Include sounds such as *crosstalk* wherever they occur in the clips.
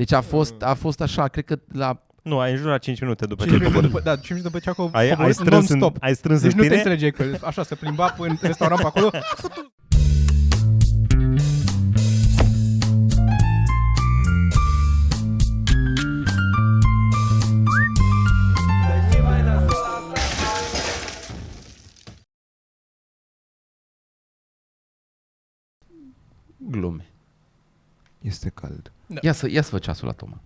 Deci a fost, a fost așa, cred că la... Nu, ai în jur la 5 minute după ce 5 ai minute coborât. după, da, 5 minute după ce a co- Ai, ai coborât strâns, în, non-stop. ai strâns Deci în nu te tine? înțelege că așa se plimba în restaurant pe acolo. *laughs* Este cald. Ia să, ia să vă ceasul la Toma.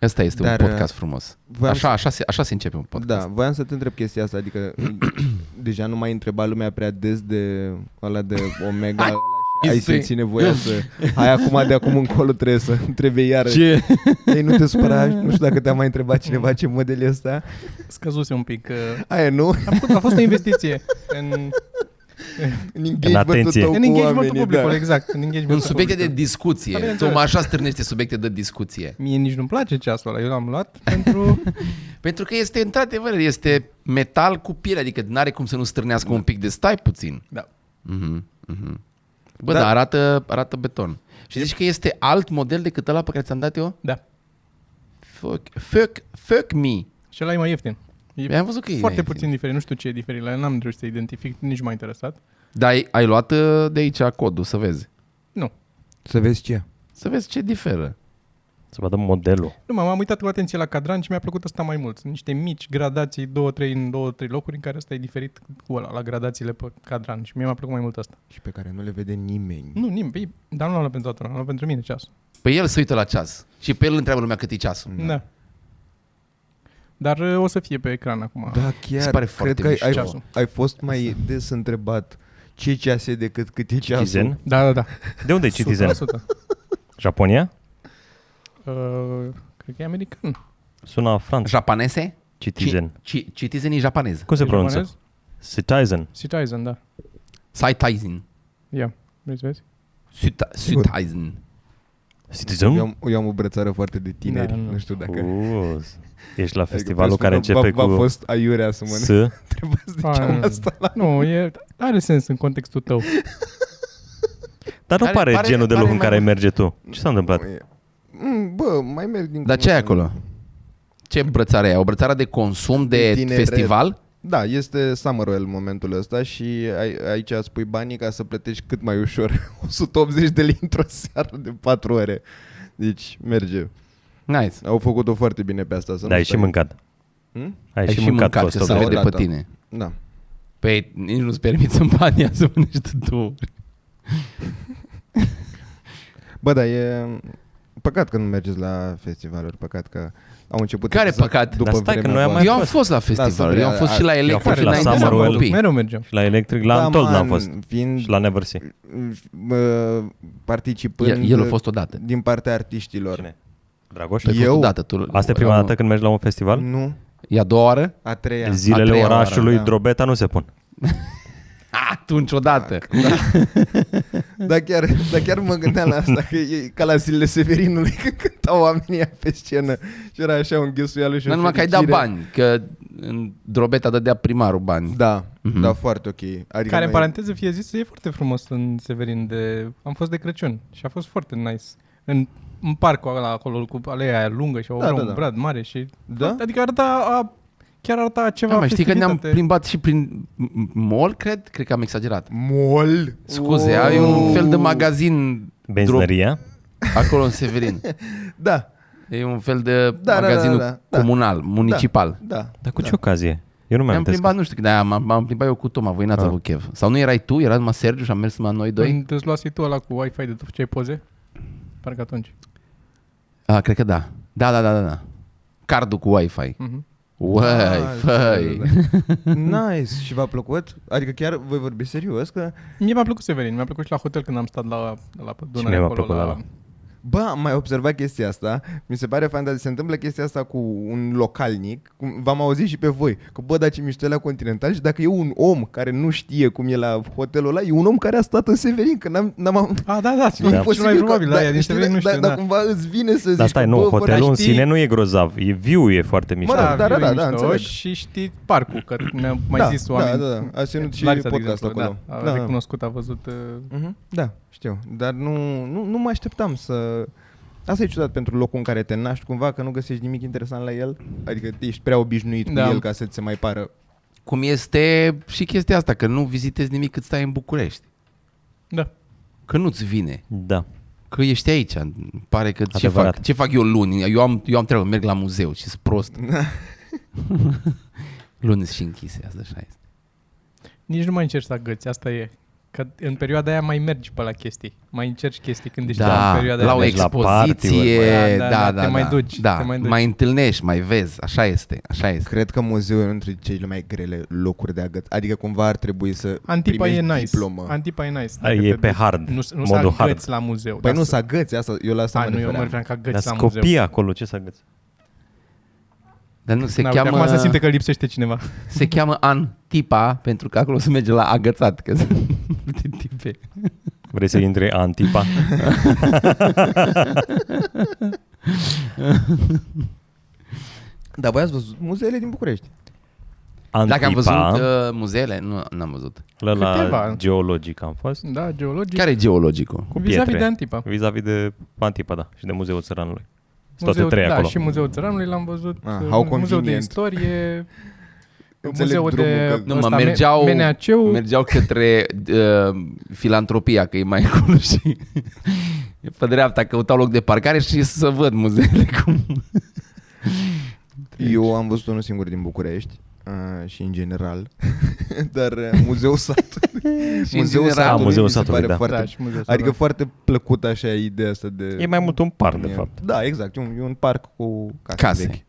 Asta este Dar, un podcast uh, frumos. voiam Așa, așa, se, așa se începe un podcast. Da, voiam să te întreb chestia asta, adică *clears throat* deja nu mai întreba lumea prea des de ăla de Omega ăla și ai Este- simți nevoia să... Hai acum, de acum încolo trebuie să trebuie iară. Ce? Ei, nu te supăra, *laughs* nu știu dacă te-a mai întrebat cineva ce model e ăsta. Scăzuse un pic. uh, Aia nu? A, făcut, a fost o investiție în, *laughs* În engagementul atenție. tău în cu engagementul oamenii, publicului, da. exact. În În engagementul subiecte de publicului. Da, discuție. bineînțeles. Toma așa stârnește subiecte de discuție. Mie nici nu-mi place ceasul ăla, eu l-am luat *laughs* pentru... Pentru că este, într-adevăr, este metal cu piele, adică nu are cum să nu stârnească un pic de stai puțin. Da. Mhm, mhm. Bă, Da. da. dar arată, arată beton. Și zici că este alt model decât ăla pe care ți-am dat eu? Da. Fuck, fuck, fuck me. Și ăla e mai ieftin. E Am văzut că e foarte ieftin. puțin diferit, nu știu ce e diferit la el, n-am reușit să identific, nici m-a interesat. Dar ai, ai luat uh, de aici codul, să vezi. Nu. Să vezi ce? Să vezi ce diferă. Să vadă modelul. Nu, m-am uitat cu atenție la cadran și mi-a plăcut asta mai mult. Sunt niște mici gradații, două, trei în două, trei locuri în care ăsta e diferit cu ăla, la gradațiile pe cadran și mie mi-a plăcut mai mult asta. Și pe care nu le vede nimeni. Nu, nimeni, păi, dar nu l-am luat pentru toată lumea, l-am luat pentru mine ceasul. Pe el se uită la ceas. Și pe el întreabă lumea cât e ceasul. Da. da. Dar uh, o să fie pe ecran acum. Da, Se chiar. pare Cred foarte că ai, ai, mișto. ai fost mai des întrebat ce ceas e decât cât e ceasul. Citizen? Da, da, da. De unde e Citizen? 100%. Japonia? Uh, cred că e american. Sună Franța. Japanese? Citizen. Ci, citizen e japanez. Cum se E pronunță? japonez? Citizen. Citizen, da. Citizen. Ia, vrei să vezi? Cita- Sigur. Citizen. Citizen? Eu am, eu am o brățară foarte de tineri, Da, da, nu. nu știu dacă... Uh, *laughs* ești la Adică festivalul presupun care că începe v-a, cu V-a fost aiurea să mă S. *laughs* întrebați de ce am Ah, asta la... Nu, e, are sens în contextul tău. *laughs* Dar nu Pare- pare, pare- genul de pare loc în mai care mult. merge tu. Ce s-a întâmplat? Mm, Bă, mai merg din... Dar ce ai acolo? Ce brățară e? O brățară de consum, de De tineret. festival? Da, este Summerwell momentul ăsta și ai, aici îți pui banii ca să plătești cât mai ușor. *laughs* 180 de lei într-o seară de 4 ore. Deci merge. Nice. Au făcut-o foarte bine pe asta. Să Da, nu ai și stai. mâncat. Hmm? Ai, Ai și mâncat, că costul se o vede dată. pe tine. Da. Păi nici nu-ți permiți în banii *laughs* să mănânci tu. Bă, da, e păcat că nu mergeți la festivaluri, păcat că au început Care exact păcat? după Dar stai că vremea noi am voastră. mai Eu am fost la festival, să eu am fost și la eu am Electric fost și la înainte să Summerwell. mă copii. Mereu mergem. Și la electric, la Da, Antol n-am man, fost. Fiind, Și la Neversea. uh, participând El, el a fost odată. din partea artiștilor. Cine? Dragoș? Tu ai fost Eu? odată. Tu, Asta e prima dată când mergi la un festival? Nu, E a doua oară? a treia. A Zilele treia oară, orașului da. Drobeta nu se pun. *laughs* Atunci odată. Dar chiar, dar chiar mă gândeam la asta, că e ca la zilele Severinului, *laughs* când cântau oamenii pe scenă și era așa un ghesuială și Nu o numai că ai dat fericire. bani, că în Drobeta dădea primarul bani. Da, Mhm. da, foarte ok. Adică Care, în noi- paranteză fie zis, e foarte frumos în Severin. De... Am fost de Crăciun și a fost foarte nice. În, în parcul ăla acolo cu aleea aia lungă și Da, da, da, un da. brad mare și... Da? Adică arăta, a, chiar arăta ceva Da, mai știi că ne-am festivitate. plimbat și prin m- mall, cred? Cred că am exagerat. Mol. Scuze, Oh. ai un fel de magazin Benzinăria? dro- acolo în Severin. *laughs* Da, E un fel de Da, da, magazinul da, da, da. comunal, municipal. da. Dar cu da. ce ocazie? Eu nu mi-am Ne-am plimbat, nu știu, când aia, m-am, m-am plimbat eu cu Toma, voi n-ați Ah. avut chef. Sau nu erai tu, era numai Sergiu și am mers numai noi doi? Când îți luasi tu ăla cu Wi-Fi de tu făceai poze? Parcă atunci. Ah, cred că da. Da, da, da, da. da. Cardul cu Wi-Fi. Mhm. Wi-Fi. Da, da, da. Nice. Și v-a plăcut? Adică chiar voi vorbi serios? Că Mie mi-a plăcut Severin, mi-a plăcut și la hotel când am stat la, la pe Dunăre mie m-a acolo. plăcut la... ăla. Bă, am mai observat chestia asta. Mi se pare fain, dar se întâmplă chestia asta cu un localnic. Cum v-am auzit și pe voi. Că bă, dar ce mișto e la Continental și dacă e un om care nu știe cum e la hotelul ăla, e un om care a stat în Severin. Că n-am, n-am Ah, da, da, Da. da. cel mai probabil, da, e din știi, Severin, nu dar, știu, dar da. cumva îți vine să zici Dar stai, că, nu, bă, hotelul în știi- sine nu e grozav. E view e foarte mișto. Mă, da, da, viu e da, da, mișto înțeleg. Și știi parcul, că mi-a mai da, zis da, oameni. da, da, a ținut și Larisa, de podcast exemplu, acolo. Da, a Da, da. recunoscut, a văzut... Uh, Mhm, Da, știu. Dar nu, nu, nu mă așteptam să... Asta e ciudat pentru locul în care te naști cumva, că nu găsești nimic interesant la el. Adică ești prea obișnuit Da. cu el ca să ți se mai pară. Cum este și chestia asta, că nu vizitezi nimic cât stai în București. Da. Că nu-ți vine. Da. Că ești aici. Pare că ce Adevărat. fac, ce fac eu luni? Eu am, eu am treabă, merg la muzeu și sunt prost. *laughs* luni și închise, asta așa este. Nici nu mai încerci să agăți, asta e. Că în perioada aia mai mergi pe la chestii. Mai încerci chestii când ești în Da, perioada la o aia. Mergi la expoziție, party-uri. da, Da, da, da, da, te mai da. duci, da, te mai duci. mai întâlnești, mai vezi, așa este, așa este. Cred că muzeul e unul dintre cele mai grele locuri de agăț. Adică cumva ar trebui să Antipa e primești nice. diplomă. Antipa e nice. A, dacă e te pe duci. hard, Nu, nu să modul hard. agăți la muzeu. Păi dar nu să- să agăți asta, eu la asta Hai, mă nu, eu mă refeream. refeream că Dar agăți la sunt muzeu. copii acolo, ce să agăți? Dar nu se Na, uite, cheamă, Acum se simte că lipsește cineva. *laughs* se cheamă Antipa pentru că acolo se merge la agățat, că sunt multe tipe. Vrei să intri Antipa? *laughs* Dar voi ați văzut muzeele din București. Antipa, Dacă am văzut uh, muzeele, nu n-am văzut. la, la Câteva. geologic am fost. Da, geologic. Care e geologicul? Cu vis-a-vis pietre. de Antipa. Vis-a-vis de Antipa, da, și de Muzeul Țăranului. Sunt Muzeul, toate trei da, acolo. și Muzeul Țăranului l-am văzut. Ah, uh, how Muzeul de convenient. Istorie. Înțeleg Muzeul drumul, de că- Nu, mă, ăsta, mergeau- MNAC-ul. Mergeau către uh, filantropia, că e mai acolo și *laughs* pe dreapta căutau loc de parcare și să văd muzeele cum... Eu am văzut unul singur din București uh, și în general, *laughs* dar uh, Muzeul *laughs* Satului. Și în general- Satului Muzeul mi se Satului, pare da. Foarte, Da, și Muzeul adică Satului. foarte plăcut așa ideea asta de... E mai mult un parc, de E- fapt. Da, exact, e un, e un parc cu case, Case. vechi.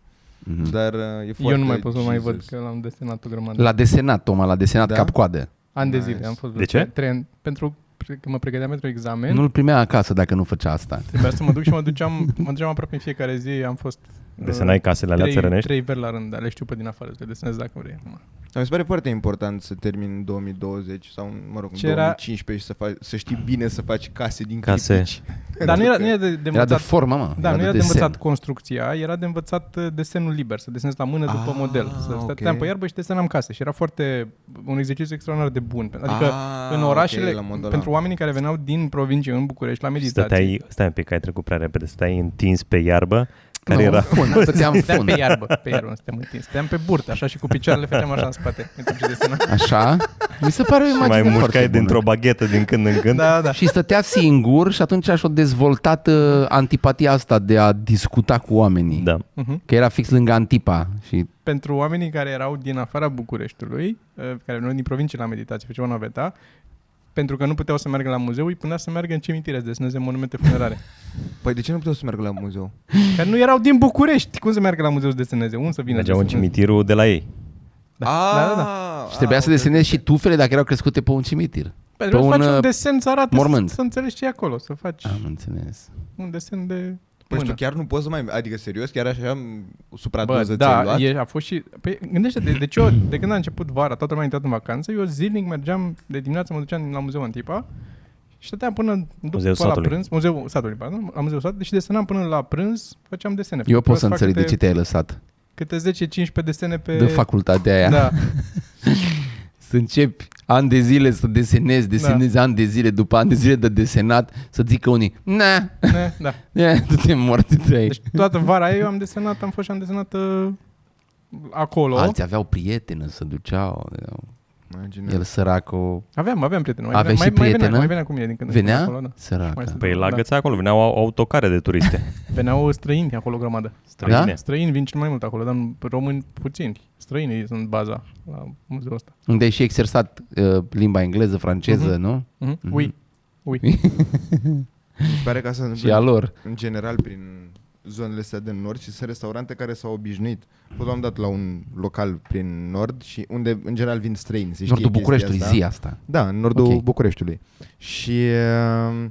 Mhm. Dar uh, e foarte Eu nu mai pot să mai Jesus. văd că l-am desenat o grămadă. L-a desenat, Toma, l-a desenat Da? cap-coadă. Ani de Nice. zile am fost De ce? Trei, ani- pentru că mă pregăteam pentru examen. Nu-l primea acasă dacă nu făcea asta. Trebuia să mă duc și mă duceam, mă duceam aproape în fiecare zi. Am fost uh, Desenai casele alea trei, țărănești? trei veri la rând, dar le știu pe din afară, să le desenez dacă vrei. acum. Dar mi se pare foarte important să termin în 2020 sau, în, mă rog, în Ce era- 2015 și să, faci, să știi bine să faci case din Case. clipici. *laughs* Dar nu era, nu era de, de Era de învățat formă, mă. Da, nu era de desen. învățat construcția, era de învățat uh, desenul liber, să desenezi la mână după Ah, model. Să ok. stăteam pe iarbă și desenam case și era foarte, un exercițiu extraordinar de bun. Adică Ah, în orașele, ok, la modul ăla. pentru oamenii care veneau din provincie în București la meditație. Stăteai, stai un pic, că ai trecut prea repede, stai întins pe iarbă, care Nu, era... fund, *laughs* stăteam în Stăteam fund. pe iarbă, pe iarbă, nu stăteam întins. Stăteam pe burtă, așa și cu picioarele făceam așa în spate. În timp ce desenam. Așa? Mi se pare o Și imagine mai foarte mușcai bună. dintr-o baghetă din când în când. Da, da. Și stătea singur și atunci și-o dezvoltat uh, antipatia asta de a discuta cu oamenii. Da. Uh-huh. Că era fix lângă Antipa și Pentru oamenii care erau din afara Bucureștiului, uh, care veneau din provincie la meditație, făceau naveta, pentru că nu puteau să meargă la muzeu, îi punea să meargă în cimitire să deseneze monumente funerare. Păi de ce nu puteau să meargă la muzeu? Că nu erau din București. Cum să meargă la muzeu să deseneze? Unde să vină Mergeau să în deseneze? cimitirul de la ei. Da, da, da. da. Și trebuia să desenezi și tufele dacă erau crescute pe un cimitir. Pentru că un, faci uh, un desen să arate, mormânt. să, să înțelegi ce e acolo, să faci Am înțeles. un desen de Păi și mână. tu chiar nu poți să mai... Adică serios, chiar așa Bă, supradoză ți-ai da, luat? e, a fost și... Păi, gândește de, de, ce eu, de când a început vara, toată lumea a intrat în vacanță, eu zilnic mergeam, de dimineață mă duceam la muzeul Antipa și stăteam până după Muzeul la Satului. prânz, muzeul satului, pardon, la muzeul satului și desenam până la prânz, făceam desene. Eu pot Trebuia să fac înțeleg de câte- ce te-ai lăsat. Câte 10-15 desene pe... De facultatea aia. Da, *laughs* Să începi ani de zile să desenezi, desenezi ani de zile, după ani de zile de desenat, să zică unii, na, ne, da. *laughs* e, tu te morți trei. Deci toată vara aia eu am desenat, am fost și am desenat uh, acolo. Alții aveau prietenă, se duceau. Imagine. El săracul Aveam, aveam prieteni. Mai Aveai venea, și mai, mai venea, prietenă? mai venea cu mine din când în când venea? acolo, da. Sărac. Mai Păi la da. găța acolo veneau au- autocare de turiste. *laughs* Veneau străini acolo o grămadă. Străine. Da? Străini vin cel mai mult acolo, dar români puțini. Străinii sunt baza la muzeul ăsta. Unde ai și exersat uh, limba engleză, franceză, Mhm. nu? Mhm. Mhm. Ui. Ui. *laughs* Mi se pare că asta se Și a întâmplă lor. în general prin zonele astea de nord și sunt restaurante care s-au obișnuit. Fost am dat la un local prin nord și unde în general vin străini. Se știe Nordul chestia Bucureștiului, asta. zi asta. Da, în nordul Ok. okay. Bucureștiului. Și uh,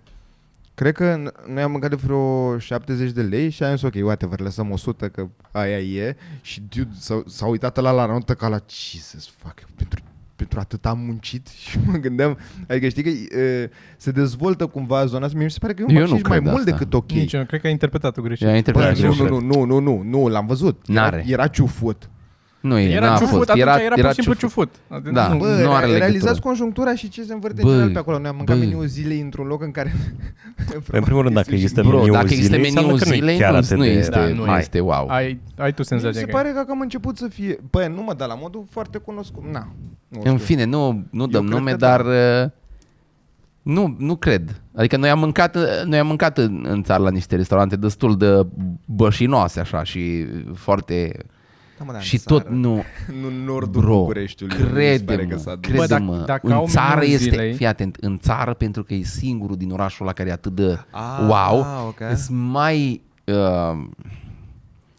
cred că n- noi am mâncat de vreo 70 de lei și am zis ok, whatever, lăsăm 100 că aia e și dude, s-a, s-a uitat la la notă ca la Jesus, fuck, pentru, pentru atât am muncit *laughs* și mă gândeam, adică știi că uh, se dezvoltă cumva zona asta, mie mi se pare că e un Eu nu bacșiș mai cred mult asta. decât ok. Nici eu, cred că ai interpretat-o greșit. Ea Bă, interpretat și eu nu, greșit. nu, nu, nu, nu, nu, l-am văzut. Era, N-are. era ciufut. Nu e, Era n-a ciufut, fost. atunci Era, era, era pur și simplu ciufut. ciufut. Da. Nu, Bă, nu nu are are legătură. realizați conjunctura și ce se învârte Bă, în general pe acolo. Ne-am mâncat bă. meniul zilei într-un loc în care... *laughs* În primul rând, dacă există Bro, meniul dacă există zilei, meniul înseamnă că nu e zilei, chiar nu, atât nu de- este, Da, nu nu e. este wow. Ai, ai tu Mi senzația se că pare că am început să fie... Bă, nu mă, dar la modul foarte cunoscut. Na. Nu În știu. fine, nu, nu dăm cred nume, că dar da. uh, nu, nu cred. Adică noi am mâncat, uh, noi am mâncat în, în țară la niște restaurante destul de bășinoase așa și foarte... Da, mă, dar în și țară, tot nu... Nu *laughs* în nordul Bro, Bucureștiului. mi se pare crede-mă, că s-a dus. crede-mă, Bă, dacă- dacă în au țară meniul este, zilei- fii atent, în țară pentru că e singurul din orașul ăla care e atât de Ah, wow, ok. sunt mai... Uh,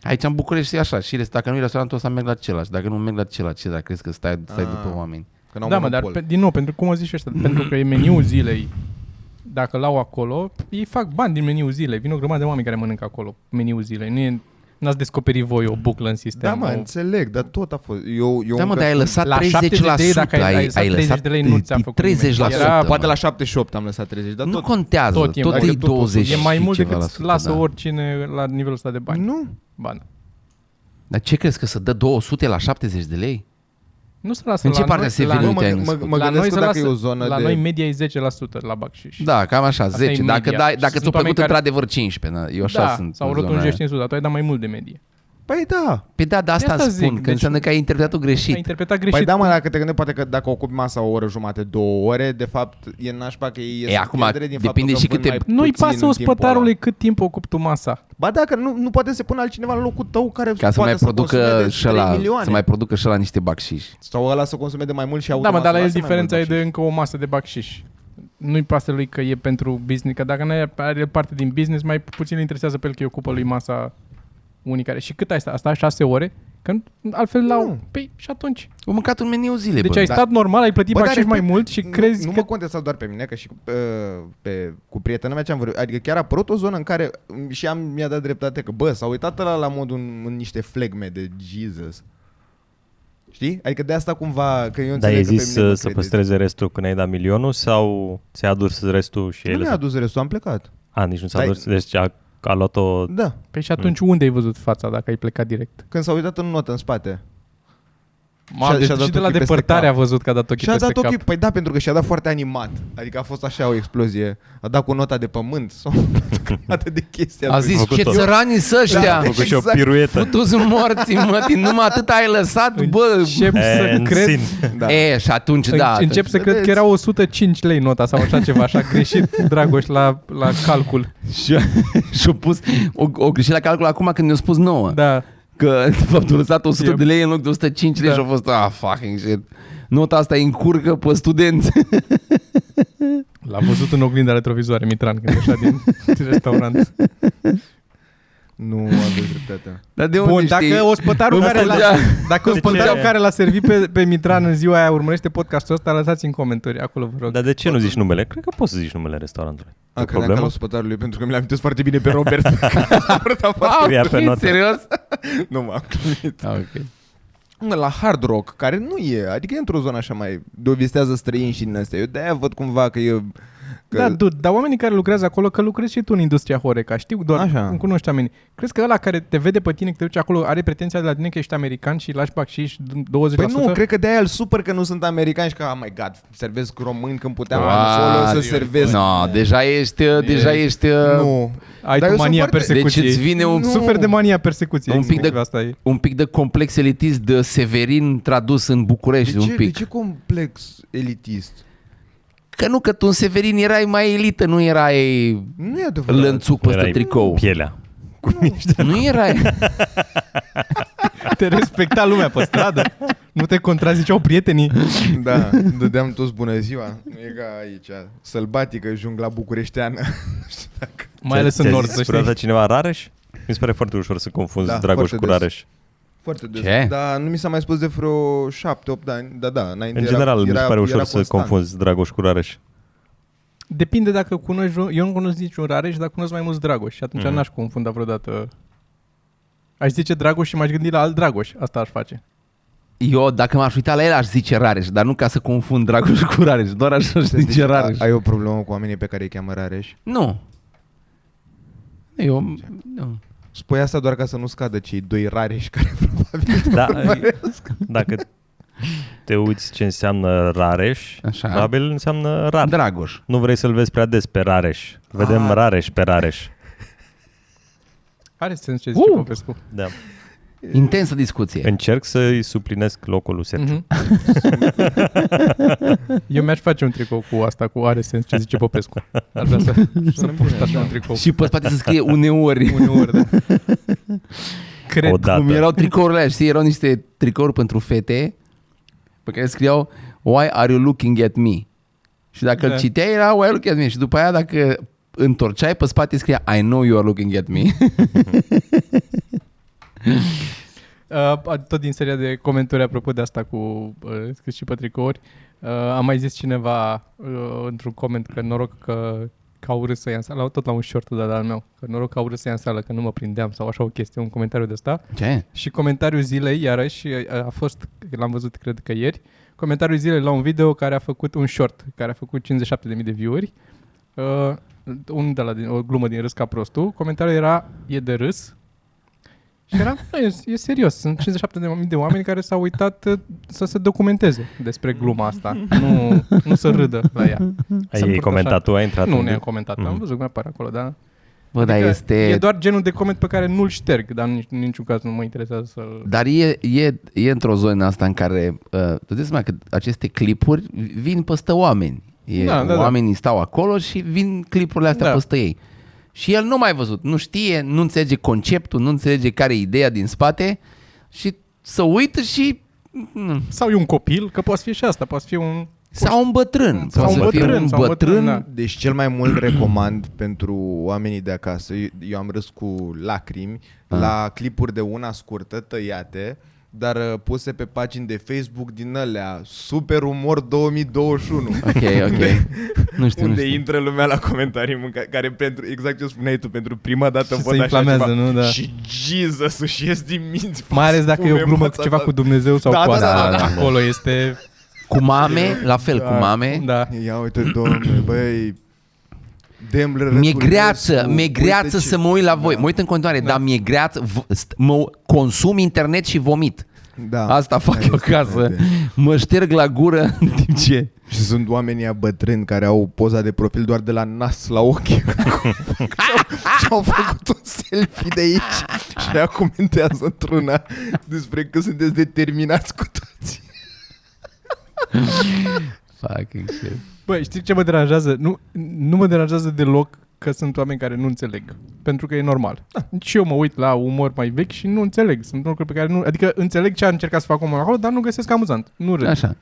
aici în București e așa, și rest- dacă nu e restaurantul ăsta merg la celălalt, dacă nu merg la celălalt, ce dacă crezi că stai, stai Ah. după oameni? Că n-au Da, mă, dar monopol. pe, din nou, pentru cum o zici ăștia, *clears throat* pentru că e meniul zilei, dacă l-au acolo, ei fac bani din meniul zilei. Vin o grămadă de oameni care mănâncă acolo meniul zilei. Nu e, n-ați descoperit voi o buclă în sistem. Da, mă, o- înțeleg, dar tot a fost. Eu, eu Da, mă, încă dar ai sunt- lăsat La 30%, 70 de lei, dacă ai- ai lăsat 30 de lei, nu ți-a făcut 30%. nimeni. Era- mă. Poate la 78 am lăsat 30, dar nu tot... contează, tot tot, e- tot adică e tot poți să- 20 E mai și mult ceva decât la sută, lasă da. oricine la nivelul ăsta de bani. Nu. Ba, da. Dar ce crezi că să dă 200 la 70 de lei? Nu se lasă În ce la parte noi, se la, vine? Nu, te-ai mă, mă, născut. mă la noi gândesc se că dacă lasă, e o zonă la de... noi media e 10% la bacșiș. Da, cam așa, Asta e 10. Dacă, media. dai, dacă Sunt ți-o oameni plăcut care- într-adevăr 15, na, eu așa da, sunt sau în zona rotunjești aia. în sus, dar tu ai dat mai mult de medie. Păi da. Păi da, de asta, asta spun, zic, că deci- înseamnă că ai interpretat-o Ai greșit. interpretat greșit. Păi da, mă, dacă te gândești, poate că dacă ocupi masa o oră jumate, două ore, de fapt, e nașpa că e, E, acum, pierdere din depinde faptul și că vând câte- mai Nu-i puțin pasă în timpul ospătarului ăla. cât timp ocupi tu masa. Ba da, că nu, nu poate să pună altcineva în locul tău care Ca să poate mai producă consume de și 3 la, milioane. să mai producă și la niște bacșiși. Sau ăla să consume de mai mult și Da, mă, automat dar la să el lasă mai diferența e mult de bacșiș. încă o masă de bacșiș. Nu-i pasă lui că e pentru business, că dacă nu are el parte din business, mai puțin îl interesează pe el că îi ocupă lui masa unii care... Și cât ai stat? Asta 6 ore? Că nu- altfel la... Nu. Păi și atunci. Am mâncat un meniu zile, Deci bă. ai da. stat normal, ai plătit Bă, dar bacșiș mai respect, mult și nu, crezi nu că... mă contesta doar pe mine, că și uh, pe, cu prietena mea ce am vorbit. Adică chiar a apărut o zonă în care um, și am, mi-a dat dreptate că, bă, s-a uitat la la modul în, în niște flegme de Jesus. Știi? Adică de asta cumva, că eu Dar înțeleg ai că pe zis mine mă să, să credeți. păstreze restul când ai dat milionul sau ți-a adus restul și Nu el? mi-a adus restul, am plecat. A, nici nu ți-a Stai. adus, deci a, a luat-o... Da. Păi și atunci unde ai văzut fața dacă ai plecat direct? Când s-a uitat în notă în spate. Mamă, deci și-a dat și de la ochii peste depărtare cap. a văzut că a dat ochii Și a peste dat cap. ochii, păi da, pentru că și-a dat foarte animat. Adică a fost așa o explozie. A dat cu nota de pământ *laughs* sau atât de chestii. A zis, făcut ce tot. țărani să Da, ăștia. A făcut și o Exact. piruetă. Futu-ți morții, mătii, numai atât ai lăsat, bă. Încep să And cred... scene. Da. E, și atunci, În- da. încep să cred că Vedeți? era 105 lei nota sau așa ceva, așa greșit Dragoș la, la calcul. Și, *laughs* și-a pus, o, o greșit la calcul acum când ne-a spus nouă. Da. Că, *laughs* de fapt, a lăsat 100 E- de lei în loc de 105 lei Da. și a fost, ah, fucking shit. Nota asta e încurcă pe studenți. *laughs* L-am văzut în oglinda retrovizoare Mitran când ieșea din, *laughs* din restaurant. Nu aveți dreptate. Dar de unde Bun, știi? dacă ospătarul Îmi care l-a, fugea. dacă ospătarul ce? care l-a servit pe, pe Mitran în ziua aia urmărește podcastul ăsta, lăsați în comentarii, acolo vă rog. Dar de ce nu zici numele? Cred că poți să zici numele restaurantului. A, E credeam că problemă? al ospătarului, pentru că mi-l amintesc foarte bine pe Robert. Ah, Scria pe ok, notă. serios? *laughs* nu m-am glumit. Ah, ok. Mă, La Hard Rock, care nu e, adică e într-o zonă așa mai dovistează străini și din astea. Eu de-aia văd cumva că e... Că... Da, dude, dar oamenii care lucrează acolo, că lucrezi și tu în industria Horeca, știu doar, Așa. îmi cunoști oamenii. Crezi că ăla care te vede pe tine că te duci acolo are pretenția de la tine că ești american și lași bacșiș 20%? Păi nu, cred că de-aia îl super că nu sunt americani și că, oh my god, servesc români când puteam What? acolo să servesc. No, deja ești, deja ești... uh, Nu. Ai Dar tu eu sunt mania foarte- persecuției. Deci îți vine un, Nu. Suferi de mania persecuției. Un pic de- Asta e. un pic de complex elitist de Severin tradus în București, De un ce, pic. de ce complex elitist? Că nu, că tu în Severin erai mai elită, nu erai Nu e adevărat. lănțuc peste Erai tricou. Pielea. Cu niște... Nu erai. *laughs* Te respecta lumea pe stradă. Nu te contraziceau prietenii. Da, dădeam toți bună ziua. Nu e ca aici, sălbatică, jungla bucureșteană. *laughs* Mai ales în Ți-a nord, zis să știi. vreodată cineva Rareș? Mi se pare foarte ușor să confunzi Da, Dragoș foarte cu des. Rareș. Foarte des. Ce? Dar nu mi s-a mai spus de vreo 7-8 ani. Da, da, înainte În era- general, mi se era- pare ușor era să constant. confunzi Dragoș cu Rareș. Depinde dacă cunoști, vreun- eu nu cunosc niciun Rareș, dar cunosc mai mulți Dragoș și atunci Mhm. n-aș confunda vreodată. Aș zice Dragoș și m-aș gândi la alt Dragoș. Asta aș face. Eu, dacă m-aș uita la el, aș zice Rareș, dar nu ca să confund Dragoș cu Rareș, doar așa aș Deci, zice Rareș. Ai o problemă cu oamenii pe care îi cheamă Rareș? Nu. Eu, nu. Spui asta doar ca să nu scadă cei doi Rareș care *laughs* probabil Da, Dacă te uiți ce înseamnă Rareș, Așa. probabil înseamnă rar. Dragoș. Nu vrei să-l vezi prea des pe Rareș. Vedem Ah. Rareș pe Rareș. Are sens ce zice Uh! Popescu. Da. Intensă discuție. Încerc să-i suplinesc locul lui Sergiu. Mhm. *laughs* Eu mi-aș face un tricou cu asta, cu are sens ce zice Popescu. Ar vrea să, *laughs* să port așa un tricou. Și pe spate să scrie *laughs* uneori. uneori, da. Cred. Odată. Cum erau tricourile alea, știi, erau niște tricouri pentru fete pe care scriau Why are you looking at me? Și dacă Da. îl citeai era Why are you looking at me? Și după aia dacă întorceai pe spate scria I know you are looking at me. *laughs* Uh, tot din seria de comentarii apropo de asta cu uh, scris și pe tricouri, uh, a mai zis cineva uh, într-un coment că noroc că, că au râs să ia în sală, tot la un short de al meu, că noroc că au râs să ia în sală, că nu mă prindeam sau așa o chestie, un comentariu de asta. Ce? Și comentariul zilei, iarăși, a a fost, l-am văzut cred că ieri, comentariul zilei la un video care a făcut un short, care a făcut 57.000 de view-uri, uh, un de la, din- o glumă din râs ca prostul, comentariul era, e de râs, și era, nu, e, e serios, sunt 57.000 de oameni care s-au uitat uh, să se documenteze despre gluma asta, nu, nu să râdă la ea. Ai Să-mi ei purtă comentat așa. tu, ai intrat Nu în ne-am video? comentat, Mhm. am văzut că apare acolo, dar... Bă, dar este... E doar genul de coment pe care nu-l șterg, dar în nici- în niciun caz nu mă interesează să-l... Dar e, e, e într-o zonă asta în care, uh, tu dai seama că aceste clipuri vin păstă oameni. E, Da, da, da. oamenii stau acolo și vin clipurile astea Da. păstă ei. Și el nu mai văzut, nu știe, nu înțelege conceptul, nu înțelege care e ideea din spate și să uită și... mm, Sau e un copil, că poate fi și asta, poate fi un... Sau un bătrân. Sau Poate un să fie bătrân, un sau un bătrân. bătrân, da. Deci cel mai mult recomand pentru oamenii de acasă, eu, eu am râs cu lacrimi Ah. la clipuri de una scurtă, tăiate, dar uh, puse pe pagini de Facebook din alea, Super Umor 2021. *laughs* Ok, ok. Nu știu, nu unde știu. intră lumea la comentarii mânca, care pentru, exact ce spuneai tu, pentru prima dată Și văd se așa inflamează, ceva nu? Da. și Jesus și ies din minți. fac Mai ales dacă e o spume, glumă măța ceva ta. cu Dumnezeu sau Da, cu da, asta. da, da, da. Acolo este... Cu mame, la fel, cu mame. Da. Ia uite, domnule, băi, Dembler Mi-e greață, Răsculescu, mi-e greață uite să ce- mă uit la voi. Da. Mă uit în continuare, dar mi-e greață, v- st- mă consum internet și vomit. Da. Asta fac Da, eu este acasă. frate. Mă șterg la gură *laughs* în timp ce... Și sunt oamenii ăia bătrâni care au poza de profil doar de la nas la ochi *laughs* și au făcut un selfie de aici și ea comentează într-una despre că sunteți determinați cu toții. Fucking shit. Băi, știi ce mă deranjează? Nu, nu mă deranjează deloc că sunt oameni care nu înțeleg. Pentru că e normal. Da. Și eu mă uit la umor mai vechi și nu înțeleg. Sunt lucruri pe care nu... Adică înțeleg ce a încercat să facă omul acolo, dar nu găsesc amuzant. Nu râd. Așa.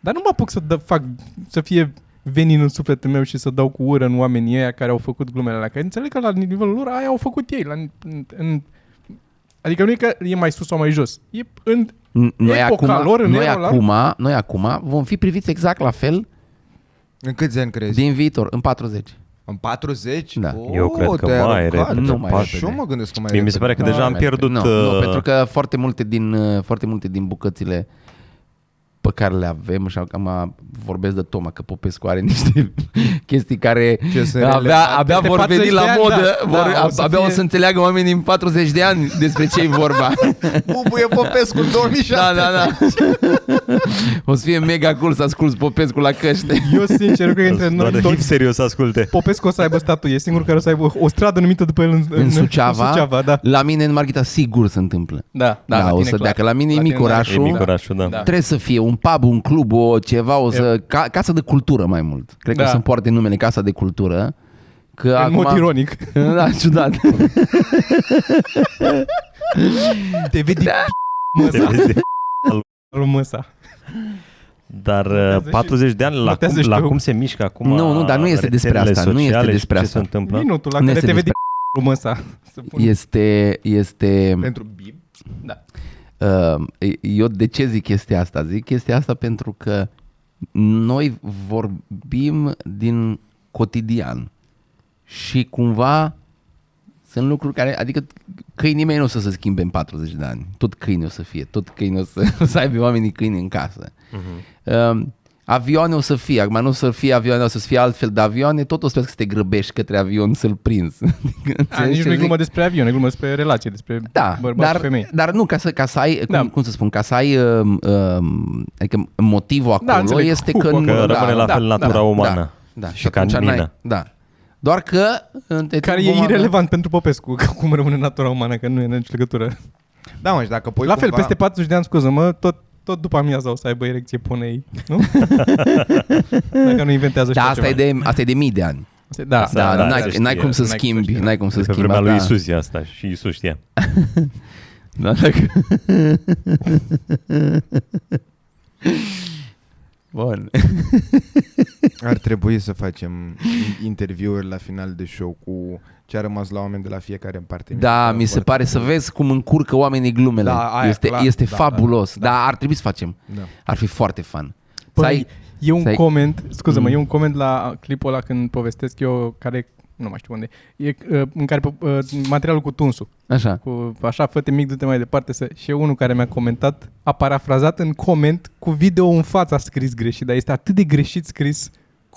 Dar nu mă apuc să dă, fac, să fie venin în sufletul meu și să dau cu ură în oamenii ăia care au făcut glumele alea. Că înțeleg că la nivelul lor aia au făcut ei. La, în, în, adică nu e că e mai sus sau mai jos. E în, N- Noi Epoca acum, lor în noi, era la- acum, noi acum vom fi priviți exact la fel În câți ani crezi? din viitor, în 40. În 40? Da. Eu cred că te-ai mai aruncat. repede, Nu mai poate. Și eu mă gândesc că mai Mie mi se pare că repede. deja am mai pierdut... repede. Nu, nu, uh, pentru că foarte multe din, uh, foarte multe din bucățile pe care le avem și acum vorbesc de Toma, că Popescu are niște *laughs* chestii care Ce sunt abia, relevante. abia Peste vor 40 veni de la ani, modă, da. vor, Da, o să abia o fie- să înțeleagă oamenii în 40 de ani despre ce e vorba. *laughs* Bubuie Popescu în 2007. da, da, da. o să fie mega cool să asculti Popescu la căște. eu sincer cred că între Doar noi de hip toți serios să asculte. Popescu o să aibă statuie. E singurul care o să aibă o stradă numită după el în, În Suceava, În Suceava da. la mine în Marghita sigur se întâmplă. Da, Da, la o tine să clar. dea, că la mine e La mic tine, da. orașul. E mic orașul, da. Da. Trebuie să fie un pub, un club, o ceva, o să, ca, casă de cultură mai mult. Cred că Da. o să-mi poarte numele Casa de Cultură. Că În acum... mod ironic. *laughs* da, ciudat. *laughs* Te vede Da. măsa. Te vezi? Lui măsa. Dar uh, Notează și- 40 de ani, la notează cum, și la tu. cum se mișcă acum Nu, nu, dar nu este despre rețelele asta, nu este sociale și despre ce asta. se întâmplă? Minutul la Nu care este te vede despre- lui măsa. Să pun. Este, este... Pentru Bib. Da. Uh, eu de ce zic chestia asta? Zic chestia asta pentru că noi vorbim din cotidian și cumva sunt lucruri care, adică câinii mei nu o să se schimbe în 40 de ani. Tot câini o să fie, tot câini o să, o *laughs* să aibă oamenii câini în casă. Uh-huh. Uh, Avioane o să fie, acum nu o să fie avioane, o să fie altfel de avioane, tot o să să te grăbești către avion să-l prinzi. Adică, *laughs* A, înțelegi nici ce nu e zic? glumă despre avion, e glumă despre relație, despre Da, bărbat dar, și femei. dar nu, ca să, ca să ai, cum, Da. cum să spun, ca să ai, um, um, adică motivul acolo înțeleg. este Hook-ul că... acolo. Că da, rămâne la da, fel da, natura da, umană. Da, Și ca în atunci n-ai- mină. Da. Doar că... între Care timp e vom avea- irelevant pentru Popescu, că cum rămâne natura umană, că nu e nicio legătură. Da, mă, și dacă pui La fel, cumva... peste 40 de ani, scuză-mă, tot, tot după amiaza o să aibă erecție ponei, nu? *laughs* Dacă nu inventează Da, și asta e, de, asta e de mii de ani. de... Da, Asta- Da, da, n-ai, se n-ai știe. cum să N-ai cum să schimbi, știi. n-ai cum să De pe schimbi vremea lui asta. Isus e asta și Isus știa. *laughs* Da, dacă... Bun. Ar trebui să facem in- interviuri la final de show cu ce a rămas la oameni de la fiecare în parte. Da, mi se Foarte pare să bun. vezi cum încurcă oamenii glumele. Da, aia, este clar. este Da, fabulos. da, Da, da. ar trebui să facem. Da. Ar fi foarte fun. Să Păi, ai- e un să ai- coment, scuză-mă, Mm. e un coment la clipul ăla când povestesc eu, care, nu mai știu unde, e uh, în care uh, materialul cu tunsul, Așa. cu așa, fă mic, du-te mai departe, să... și e unul care mi-a comentat, a parafrazat în coment cu video în față a scris greșit, dar este atât de greșit scris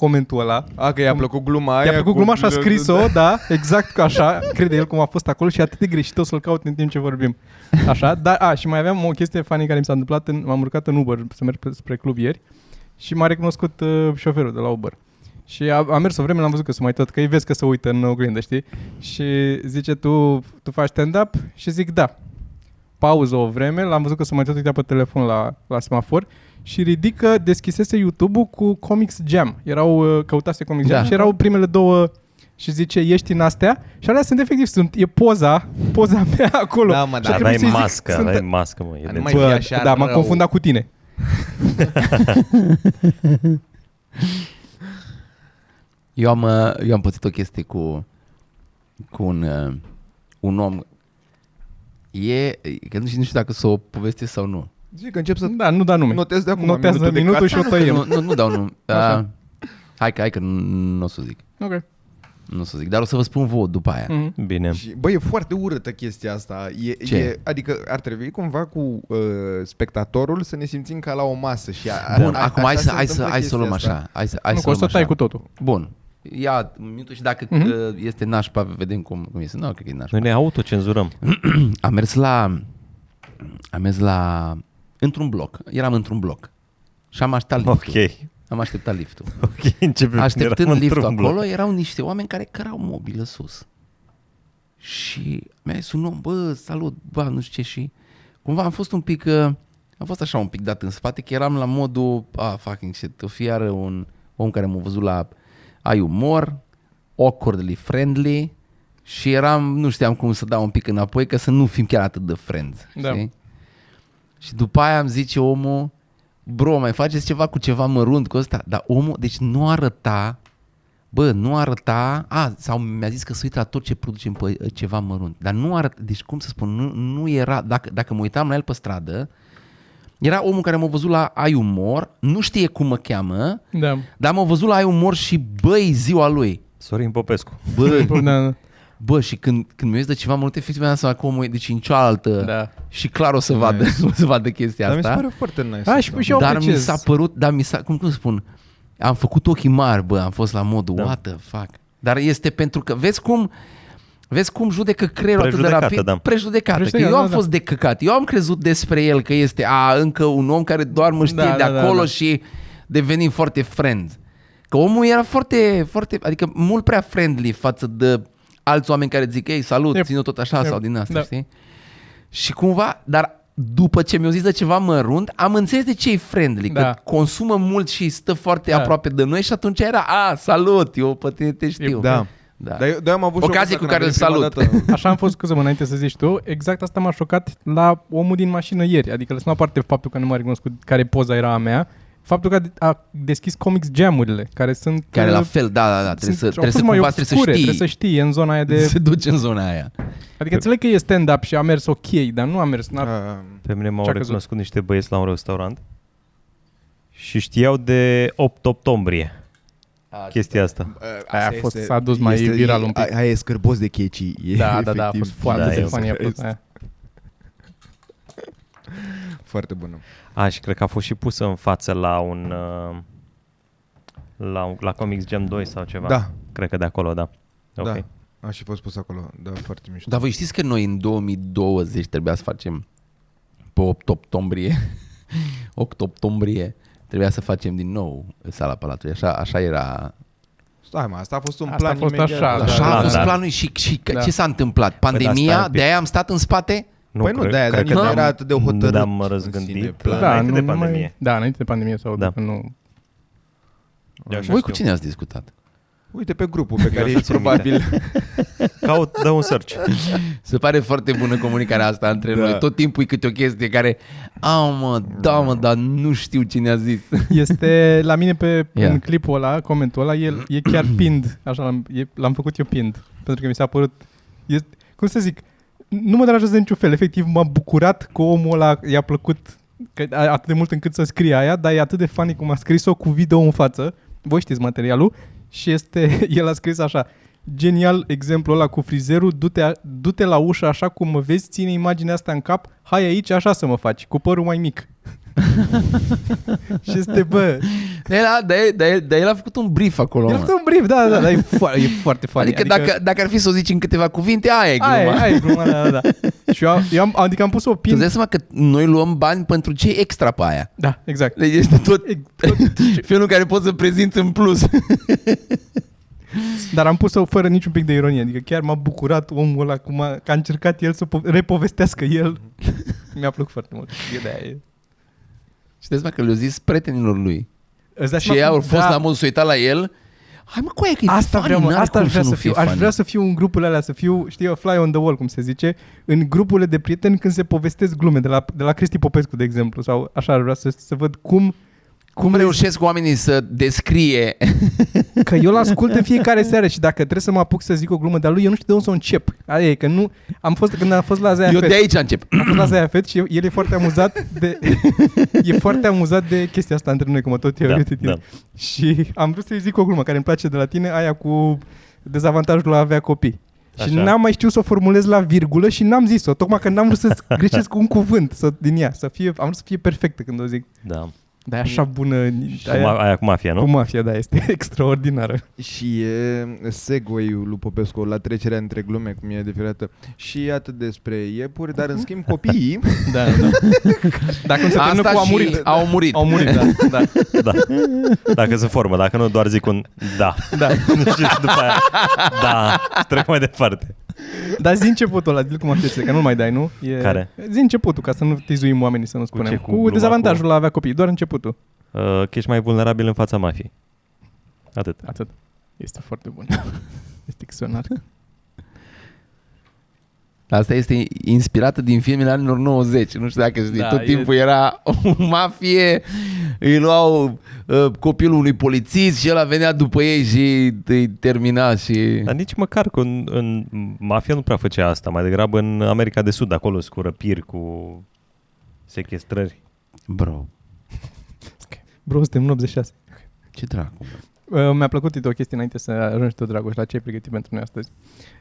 comentul ăla. A, că i-a plăcut gluma aia Da, I-a plăcut cu- gluma și a scris-o, da, exact ca așa, *laughs* crede el cum a fost acolo și e atât de greșit, o să-l caut în timp ce vorbim. Așa, dar, a, și mai aveam o chestie funny care mi s-a întâmplat, în, m-am urcat în Uber să merg pe- spre club ieri și m-a recunoscut uh, șoferul de la Uber. Și a, a mers o vreme, l-am văzut că se mai tot, că îi vezi că se uită în oglindă, știi? Și zice, tu, tu faci stand-up? Și zic, da. Pauză o vreme, l-am văzut că se mai tot uita pe telefon la, la semafor și ridică, deschisese YouTube-ul cu Comics Jam. Erau, uh, căutase Comics Jam Da. și erau primele două și zice, ești în astea? Și alea sunt efectiv, sunt, e poza, poza *laughs* mea acolo. Da, mă, Și dar a Dar trebuit n-ai să-i zic, mască, sunt- n-ai mască, mă. E Dar de nu mai Bă, fi așa da, m-am rău. confundat cu tine. *laughs* Eu am, uh, eu am pățit o chestie cu, cu un, uh, un om. E, că nu știu, nu știu dacă să o povestesc sau nu. Zic că încep să Da, nu da nume. notez de acum Notează minutul de minutul cut. și o Că tăiem. nu, nu, nu dau nu. *laughs* Așa. Uh, hai că, hai că nu, nu o să zic. Ok. Nu o să zic, dar o să vă spun vouă după aia. Mhm. Bine. Și, bă, e foarte urâtă chestia asta. E, Ce? E, adică ar trebui cumva cu uh, spectatorul să ne simțim ca la o masă. Și a, Bun, a, acum așa hai să, se hai să, întâmplă hai să o luăm chestia așa. Hai să, hai Nu, să că o o să luăm tai așa. cu totul. Bun. Ia un minutul și dacă Mhm. uh, este nașpa, vedem cum, cum este. Nu, cred că e nașpa. Noi ne autocenzurăm. *clears throat* Am mers la... Am mers la... Într-un bloc. Eram într-un bloc. Și am așteptat liftul. Ok. Am așteptat liftul. *laughs* Ok, începem. Așteptând Eram liftul într-un bloc. acolo, erau niște oameni care cărau mobilă sus. Și mi-a zis un om, bă, salut, bă, nu știu ce și... Cumva am fost un pic... Uh, am fost așa un pic dat în spate, că eram la modul, ah, fucking shit, o fi iară un om care m-a văzut la ai umor, awkwardly friendly și eram, nu știam cum să dau un pic înapoi, că să nu fim chiar atât de friends, Da. știi? Și după aia îmi zice omul, bro, mai faceți ceva cu ceva mărunt cu ăsta? Dar omul, deci nu arăta, bă, nu arăta, a, sau mi-a zis că se uită la tot ce producem pe ceva mărunt, dar nu arăta, deci cum să spun, nu, nu era, dacă, dacă mă uitam la el pe stradă, era omul care m-a văzut la Ai Umor, nu știe cum mă cheamă, Da. dar m-a văzut la Ai Umor și băi, ziua lui. Sorin Popescu. Bă, Da, da. Bă, și când, când mi-a zis de ceva mult, efectiv mi-am dat seama că omul e deci în cealaltă Da. și clar o să vadă, Nice. *laughs* o să vadă chestia Dar mi asta. se pare foarte nice. A, și, asta. și eu dar mi apreciez. s-a părut, dar mi s-a, cum, cum să spun, am făcut ochii mari, bă, am fost la modul, Da. what the fuck. Dar este pentru că, vezi cum, vezi cum judecă creierul atât de Prejudecată, rapid? da. Prejudecată. Că Prejudecată, eu am da, da. fost de căcat. Eu am crezut despre el că este a, încă un om care doar mă știe Da, de da, da, acolo da. și devenim foarte friend. Că omul era foarte, foarte, adică mult prea friendly față de alți oameni care zic, ei, salut, Yep. ține tot așa Yep. sau din asta, Da. știi? Și cumva, dar după ce mi-au zis de ceva mărunt, am înțeles de ce e friendly, Da. că consumă mult și stă foarte Da. aproape de noi și atunci era, a, salut, eu pe tine te știu. Da. da. Dar eu, dar eu am avut Ocazie șocul cu care ăsta îl când am venit salut. prima dată. *laughs* Așa am fost, scuză-mă, înainte să zici tu, exact asta m-a șocat la omul din mașină ieri. Adică lăsăm aparte faptul că nu m-a recunoscut care poza era a mea, faptul că a, a deschis Comics Jam-urile, care sunt... Care la uh, fel, da, da, da, trebuie sunt- să, au trebuie fost să mai cumva obscure, trebuie să știi. trebuie să știi, e în zona aia de... Se duce în zona aia. Adică înțeleg că e stand-up și a mers ok, dar nu a mers... N-a... Ah, Pe mine m-au Ce-a căzut? recunoscut niște băieți la un restaurant și știau de 8 octombrie chestia asta. Aia a asta fost- este- s-a dus mai este- viral e- un pic. Aia e scârbos de checii. E Da, da, da, a efectiv. fost foarte Da, da, e funny. A fost, este aia. Foarte bună. Aș, și cred că a fost și pusă în față la un uh, La, la Comics Gem 2 sau ceva? Da, Cred că de acolo, da. Ok. da. A și fost pus acolo. Da, foarte mișto. Dar voi știți că noi în 2020 trebuia să facem pe 8 octombrie *laughs* 8 octombrie trebuia să facem din nou sala Palatului. Așa, așa era. Stai mă, asta a fost un Asta plan a fost imediat. așa, da. Așa a da, fost da. planul și, și Da. ce s-a întâmplat? Pandemia, stai un pic. de-aia am stat în spate? Păi nu, cred- de-aia, cred dar că nu ne-am- era atât de hotărât Ne-am în răzgândit sine la- plan. înainte de nu pandemie. Mai, da, înainte de pandemie sau Da. da. nu. Eu așa Voi cu știu. cine ați discutat? Uite pe grupul pe care așa ești țin minte. probabil. *laughs* Caut, dă un search. Se pare foarte bună comunicarea asta între Da. noi. Tot timpul e câte o chestie care, a mă, da mă, dar nu știu cine a zis. Este la mine pe Ia. în clipul ăla, comentul ăla, el e chiar *clears throat* pind, așa l-am, e, l-am făcut eu pind, pentru că mi s-a părut, este, cum să zic, nu mă deranjează de niciun fel, efectiv m-a bucurat că omul ăla i-a plăcut că, a- atât de mult încât să scrie aia, dar e atât de funny cum a scris-o cu video în față, voi știți materialul, și este, *laughs* el a scris așa, genial exemplul ăla cu frizerul, du-te, du-te la ușă așa cum mă vezi, ține imaginea asta în cap, hai aici așa să mă faci, cu părul mai mic. *laughs* și este, bă, Dar el, a- dar el, dar el, dar el a făcut un brief acolo. el a mă. făcut un brief, da, da, da, e, fo- e foarte funny. Adică, dacă, dacă ar fi să o zici în câteva cuvinte, aia e gluma. Aia, aia e gluma, da, da, da. *laughs* Și eu, am, eu am, adică am pus o Tu pin. îți dai seama că noi luăm bani pentru ce extra pe aia. Da, exact. Deci este tot E- tot- *laughs* felul în care poți să prezinți în plus. Dar am pus-o fără niciun pic de ironie. Adică chiar m-a bucurat omul ăla cum a, că a încercat el să po- repovestească el. Mi-a plăcut foarte mult. E de aia. Și de seama că le-au zis prietenilor lui. Îți dai Și seama ei cum- au fost da, la modul să uita la el. Hai mă, coaie că e Asta funny, vreau, mă, n-are asta cum aș vrea nu să fie fiu. Aș funny. vrea să fiu în grupurile alea, să fiu, știi, a fly on the wall, cum se zice, în grupurile de prieteni când se povestesc glume, de la, de la Cristi Popescu, de exemplu, sau așa, ar vrea să, să văd cum Cum reușesc oamenii să descrie *laughs* Că eu l-ascult în fiecare seară și dacă trebuie să mă apuc să zic o glumă de-a lui, eu nu știu de unde să o încep. Aia e, că nu... Am fost, când am fost la Zaia Eu Fest, de aici încep. am fost la Zaia Fest și el e foarte amuzat de... *laughs* e foarte amuzat de chestia asta între noi, cum mă tot eu Da, uite tine. da. Și am vrut să-i zic o glumă care îmi place de la tine, aia cu dezavantajul la a avea copii. Și Așa. n-am mai știut să o formulez la virgulă și n-am zis-o, tocmai că n-am vrut să greșesc un cuvânt să, din ea, să fie, am vrut să fie perfectă când o zic. Da. Dar e așa bună, Și cu ma- aia cu mafia, cu nu? mafia, da, este *laughs* extraordinară. Și e segway-ul lui Popescu la trecerea între glume, cum e deferată. Și atât despre iepuri, dar în schimb copiii *laughs* Da, da. Dacă nu se termină Asta cu a și murit. au murit. Au murit, da. da. *laughs* Da. Dacă se formă, dacă nu doar zic un da. da. și după aia, da, și trec mai departe. Dar zi începutul ăla, zi cum aștepți, că nu mai dai, nu? E... Care? Zi începutul, ca să nu tizuim oamenii, să nu spunem. ce? Cu, Cu gluma dezavantajul cu- la a avea copii, doar începutul. Uh, că ești mai vulnerabil în fața mafiei. Atât. Atât. Este foarte bun. *laughs* Este extraordinar. Asta este inspirată din filmele anilor 90. Nu știu dacă știi. Da, Tot e- timpul era o *laughs* mafie, îi luau uh, copilul unui polițist și el venea după ei și îi termina și... Dar nici măcar că în, în mafia nu prea făcea asta, mai degrabă în America de Sud, acolo cu răpiri, cu sechestrări. Bro, Bro, suntem în 86. ce dracu. Uh, mi-a plăcut uite, o chestie înainte să ajungi tu, Dragoș, la ce ai pregătit pentru noi astăzi.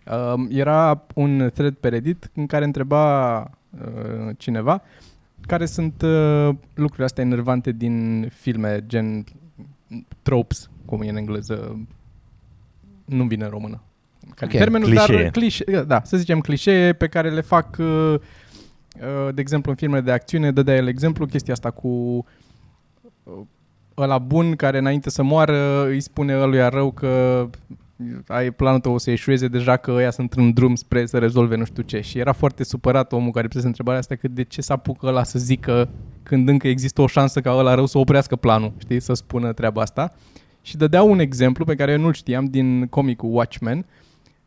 Uh, era un thread pe Reddit în care întreba uh, cineva care sunt uh, lucrurile astea enervante din filme, gen tropes, cum e în engleză, nu vine în română. Care Ok, termenul, clișee. dar clișe, da, să zicem clișee pe care le fac, uh, uh, de exemplu, în filmele de acțiune, dădea el exemplu, chestia asta cu uh, ăla bun care înainte să moară îi spune ăluia rău că ai planul tău o să eșueze deja că ăia sunt în drum spre să rezolve nu știu ce. Și era foarte supărat omul care pusese întrebarea asta că de ce să apucă ăla să zică când încă există o șansă ca ăla rău să oprească planul, știi, să spună treaba asta. Și dădea un exemplu pe care eu nu-l știam din comicul Watchmen,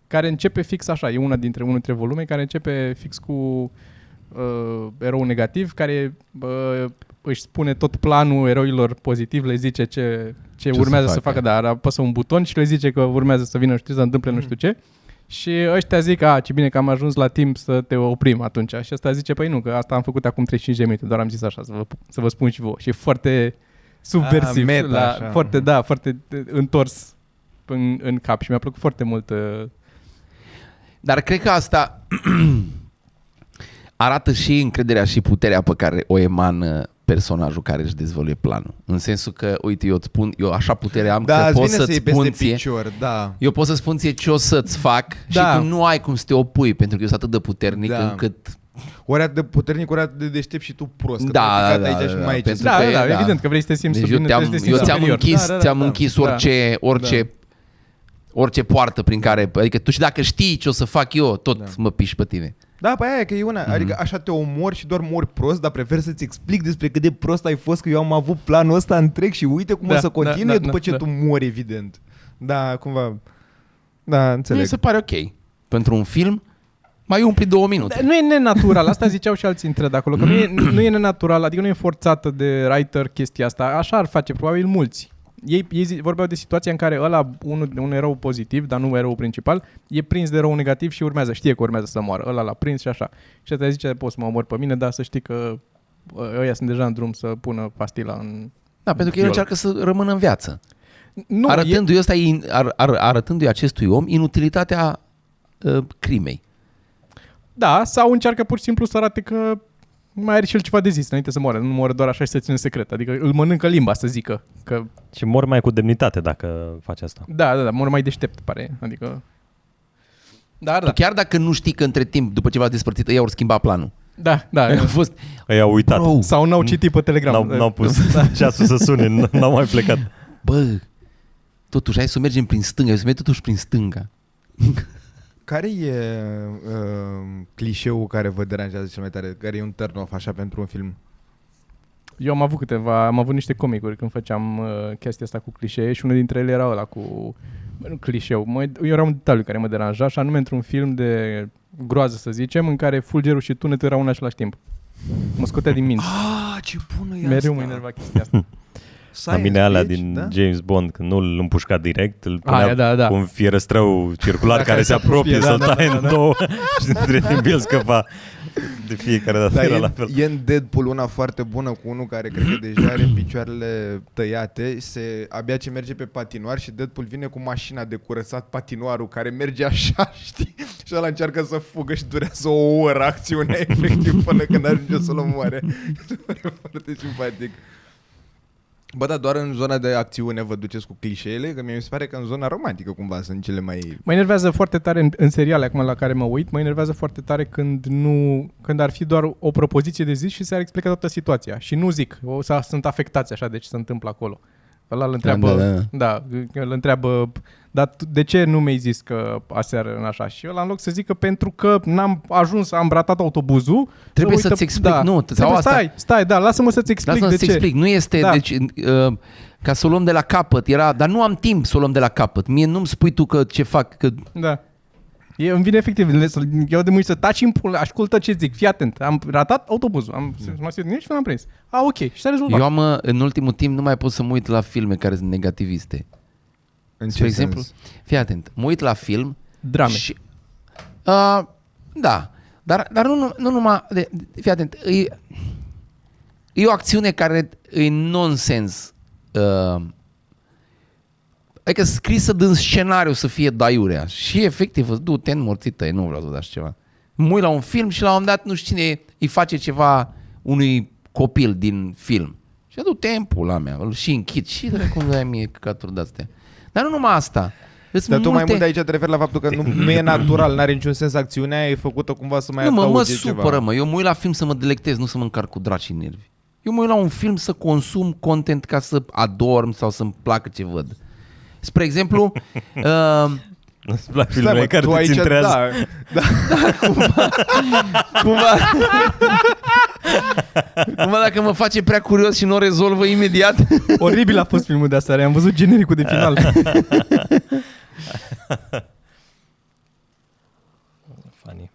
care începe fix așa, e una dintre unul dintre volume care începe fix cu uh, erou negativ care uh, își spune tot planul eroilor pozitiv, le zice ce, ce, Ce urmează să să, facă. facă, dar apăsă un buton și le zice că urmează să vină, nu știu, să întâmple nu știu ce. Și ăștia zic, a, ce bine că am ajuns la timp să te oprim atunci. Și ăsta zice, păi nu, că asta am făcut acum 35 de minute, doar am zis așa, să vă, să vă spun și vouă. Și e foarte subversiv, Ah, meta, la, așa. foarte, da, foarte uh, întors în, în cap și mi-a plăcut foarte mult. Uh, Dar cred că asta *clears throat* arată și încrederea și puterea pe care o emană personajul care își dezvăluie planul. În sensul că, uite, eu îți spun, eu așa putere am Da, că îți pot vine să să-ți iei peste spun ție, picior, da. eu pot să spun ție ce o să-ți fac Da. și tu nu ai cum să te opui, pentru că eu sunt atât de puternic Da. încât Ori atât de puternic, ori atât de deștept și tu prost. Că Da, tu ai da, picat aici da, și da, mai ai ce pentru să Da, că da, e- da, da. evident că vrei să te simți deci tu eu bine, ți-am, trebuie să te eu simți ți-am superior. închis, Da, da, da, ți-am da. închis Da. orice, orice, orice poartă prin care, adică tu și dacă știi ce o să fac eu, tot Da. mă piși pe tine. Da, pe aia e că e una, Mhm. adică așa te omori și doar mori prost, dar prefer să-ți explic despre cât de prost ai fost că eu am avut planul ăsta întreg și uite cum Da, o să da, continue da, după da, ce da. tu mori, evident. Da, cumva... Da, Mi înțeleg. se pare ok. Pentru un film, mai umpli două minute. Da, Nu e nenatural, asta ziceau și alții între de acolo, că nu e, *clears throat* nu e nenatural, adică nu e forțată de writer chestia asta, așa ar face probabil mulți. Ei, ei zi- vorbeau de situația în care ăla, unul, un erou pozitiv, dar nu erou principal, e prins de erou negativ și urmează, știe că urmează să moară. Ăla l-a prins și așa. Și ăsta zice, poți să mă omor pe mine, dar să știi că ă, ăia sunt deja în drum să pună pastila în... Da, pentru că el Eu- încearcă să rămână în viață. Nu, arătându-i, ăsta, in- ar, ar, arătându-i acestui om inutilitatea uh, crimei. e, da, sau încearcă pur și simplu să arate că mai are și el ceva de zis înainte să moară. Nu moară doar așa și se ține secret. Adică îl mănâncă limba, să zică. Că Și mor mai cu demnitate dacă faci asta. Da, da, da, mor mai deștept, pare. Adică... Dar Da. da, Chiar dacă nu știi că între timp, după ce v-ați despărțit, ei au schimbat planul. da, da. A fost, Ei au uitat. bro, Sau n-au citit pe Telegram. N-au, n-au pus *laughs* ceasul să sune, n- n-au mai *laughs* plecat. bă, totuși, hai să mergem prin stânga, hai să mergem totuși prin stânga. Care e uh, clișeul care vă deranjează cel mai tare? Care e un turn off așa pentru un film? Eu am avut câteva, am avut niște comicuri când făceam uh, chestia asta cu clișee și unul dintre ele era ăla cu bă, nu clișeu. Mă, era un detaliu care mă deranja și anume într-un film de groază, să zicem, în care fulgerul și tunetul erau în același timp. Mă scotea din minte. Ah, ce bună e Mereu mă enerva chestia asta. *laughs* La mine alea bitch, din da? James Bond, când nu îl împușca direct, îl punea Aia, da, da. cu un fierăstrău circular Da, care se apropie, da, să-l da, taie da, în da. două *laughs* și între timp *laughs* el scăpa. De fiecare dată Da, era e, la fel. e în Deadpool una foarte bună cu unul care cred că deja are picioarele tăiate, se, abia ce merge pe patinoar și Deadpool vine cu mașina de curățat patinoarul care merge așa, *laughs* știi? Și ăla încearcă să fugă și durează o oră acțiunea efectiv până când ajunge să-l omoare. Mi se pare foarte simpatic. Bă, dar doar în zona de acțiune vă duceți cu clișeele, că mie mi se pare că în zona romantică cumva sunt cele mai... Mă enervează foarte tare în, în seriale acum la care mă uit, mă enervează foarte tare când nu când ar fi doar o propoziție de zis și s-ar explica toată situația. Și nu zic, o, să, sunt afectați așa de ce se întâmplă acolo. Ăla îl întreabă, Da, da, da, da îl întreabă, dar tu- de ce nu mi-ai zis că aseară în așa? Și ăla în loc să zică pentru că n-am ajuns, am ratat autobuzul. Trebuie să să-ți explic, nu, sau trebuie, asta- stai, stai, da, lasă-mă să-ți explic Lasă-mă de să-ți ce. explic, nu este, Da. deci, uh, ca să o luăm de la capăt, era, dar nu am timp să o luăm de la capăt. Mie nu-mi spui tu că ce fac, că Da. E, îmi vine efectiv, le- să- eu de mâini să taci în pula, ascultă ce zic, fii atent, am ratat autobuzul, am, mm. m-am simțit și l-am prins. A, ok, și s-a rezolvat. eu am, uh, în ultimul timp, nu mai pot să mă uit la filme care sunt negativiste. În Spre ce exemplu, sens? fii atent, mă uit la film Drame. și... Uh, da, dar, dar nu, nu, nu numai... De, de, fii atent, e, e o acțiune care e nonsens. Uh, adică scrisă din scenariu să fie daiurea. Și efectiv, îți du-te în morții tăi, nu vreau să dați ceva. Mă uit la un film și la un moment dat nu știu cine îi face ceva unui copil din film. Și adu timpul la mea, îl și închid și de cum dai mie căcaturi de-astea. Dar nu numai asta. Îți Dar tu mai multe... mult de aici te referi la faptul că nu, nu e natural, n-are niciun sens acțiunea, e făcută cumva să mai Nu, mă, mă adauge supără, ceva. mă. Eu mă uit la film să mă delectez, nu să mă încarc cu draci în nervi. Eu mă uit la un film să consum content ca să adorm sau să-mi placă ce văd. Spre exemplu, *laughs* uh, Îți plac Stai, filmele mă, care tu te aici, țintrează. *laughs* da, da, cumva, cumva *laughs* dacă mă face prea curios și nu o rezolvă imediat, Oribil a fost filmul de aseară, am văzut genericul de final. *laughs* Funny.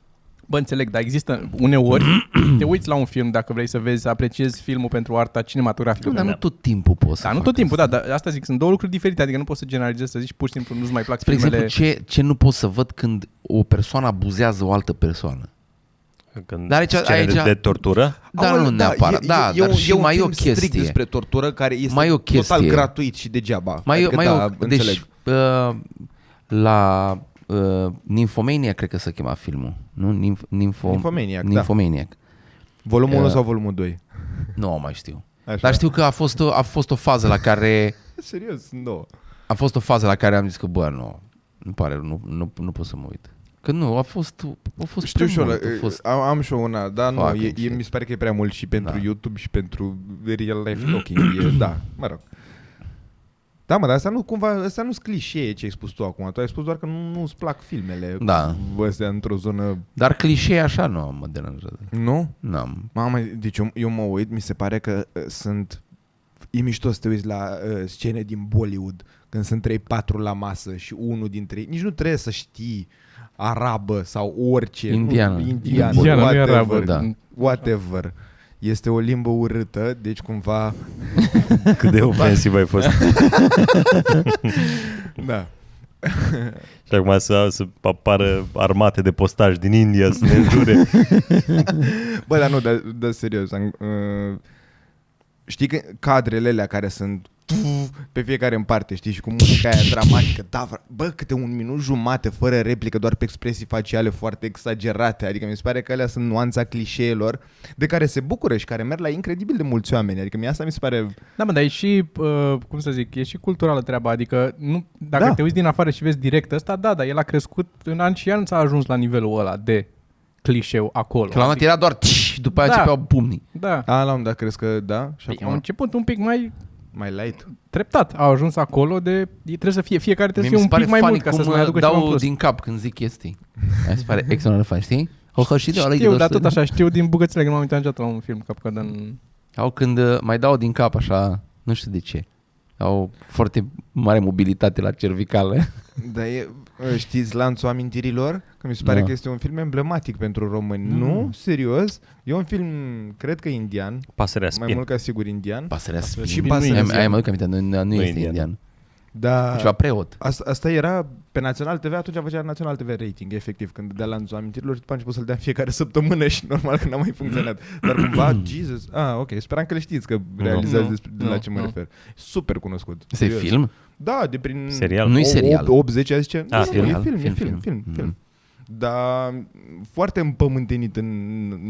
Bă, înțeleg, dar există uneori, te uiți la un film dacă vrei să vezi, să apreciezi filmul pentru arta cinematografică. nu, dar nu Da. tot timpul poți să Da, nu fac tot timpul, asta. da, dar asta zic, sunt două lucruri diferite, adică nu poți să generalizezi, să zici pur și simplu nu-ți mai plac Spre filmele. exemplu, ce, ce nu pot să văd când o persoană abuzează o altă persoană? Când Dar aici- scene aici- de, de tortură, Dar Aoleu, nu neapărat, e, da, e, dar un, și e un mai e o film strict chestie. despre tortură care este Mai e o total chestie. gratuit și degeaba. Mai, adică, mai da, eu, înțeleg. deci uh, la uh, Nymphomania cred că se chema filmul, nu? Nymph, Nympho, Nymphomaniac, da. Nymphomaniac. Volumul 1 Uh, sau volumul 2? *laughs* Nu mai știu. Așa. Dar știu că a fost, o, a fost o fază la care *laughs* Serios, sunt două. a fost o fază la care am zis că bă, nu, nu pare, nu, nu, nu pot să mă uit. Că nu, a fost, a fost Știu prea și eu, mult, la- a fost, am, am și eu una, dar nu, Fucking e, e, shit. mi se pare că e prea mult și pentru Da. YouTube și pentru real life talking. E, *clears throat* da, mă rog. Da, mă, dar asta nu cumva, asta nu-s clișee ce ai spus tu acum. Tu ai spus doar că nu, nu-ți plac filmele Da. astea într-o zonă... dar clișee așa nu mă deranjează. Nu? N-am. Mamă, deci eu, eu mă uit, mi se pare că uh, sunt... E mișto să te uiți la uh, scene din Bollywood, când sunt 3-4 la masă și unul dintre ei... Nici nu trebuie să știi arabă sau orice. Indiană. Nu, indiană, Indiana, nu e whatever, arabă. da. Whatever. Este o limbă urâtă, deci cumva... *laughs* Cât de ofensiv ai fost. *laughs* Da. *laughs* Și acum să, să apară armate de postaj din India să ne înjure. Bă, dar nu, dar, dar serios. Am, uh, știi că cadrele alea care sunt tu, pe fiecare în parte, știi, și cu muzica aia dramatică, da, vra- bă, câte un minut jumate fără replică, doar pe expresii faciale foarte exagerate, adică mi se pare că alea sunt nuanța clișeelor de care se bucură și care merg la incredibil de mulți oameni, adică mie asta mi se pare, Da, mă, dar e și, uh, cum să zic, e și culturală treaba, adică nu, dacă Da. te uiți din afară și vezi direct ăsta, da, da, el a crescut în ani și ani s-a ajuns la nivelul ăla de clișeu acolo. Că la un moment dat era doar tș, după aia Da. începeau pumnii. Da. a, la un moment dat crezi că da, și Păi, au acum început un pic mai mai light. treptat. Au ajuns acolo de... e- Trebuie să fie, fiecare trebuie Mie să mi fie se un pare pic mai funny mult ca cum să-ți mai uh, aducă ceva în dau plus. din cap când zic chestii. Aia mi se pare extraordinar fain, știi? O hășit de Știu, dar tot așa, știu din bucățele, că nu m-am uitat niciodată la un film Capcadăn. Au când uh, mai dau din cap așa, nu știu de ce. Au foarte mare mobilitate la cervicale. Dar e, știți Lanțul Amintirilor? Că mi se pare Da. că este un film emblematic pentru români. Mm. Nu? Serios? E un film, cred că indian, Pasărea mai spin. mult ca sigur indian. Pasărea spin. Și nu pasărea e- Aia, aia mă duc aminte, nu, nu, nu este indian. indian. Da. Ceva preot. Asta, asta era pe Național TV, atunci făcea Național TV rating, efectiv, când dea lanțul amintirilor și după a început să-l dea în fiecare *laughs* săptămână și normal că n-a mai funcționat. Dar cumva, *clears throat* Jesus, ah, ok, speram că le știți că realizați Nu, despre de nu, la ce mă nu. refer. Super cunoscut. Este serios. film? Da, de prin... Serial? Nu-i o- serial. 80, a zice. Ah, nu, film. E film, e Film, film, film, film. film. Mm. Dar foarte împământenit în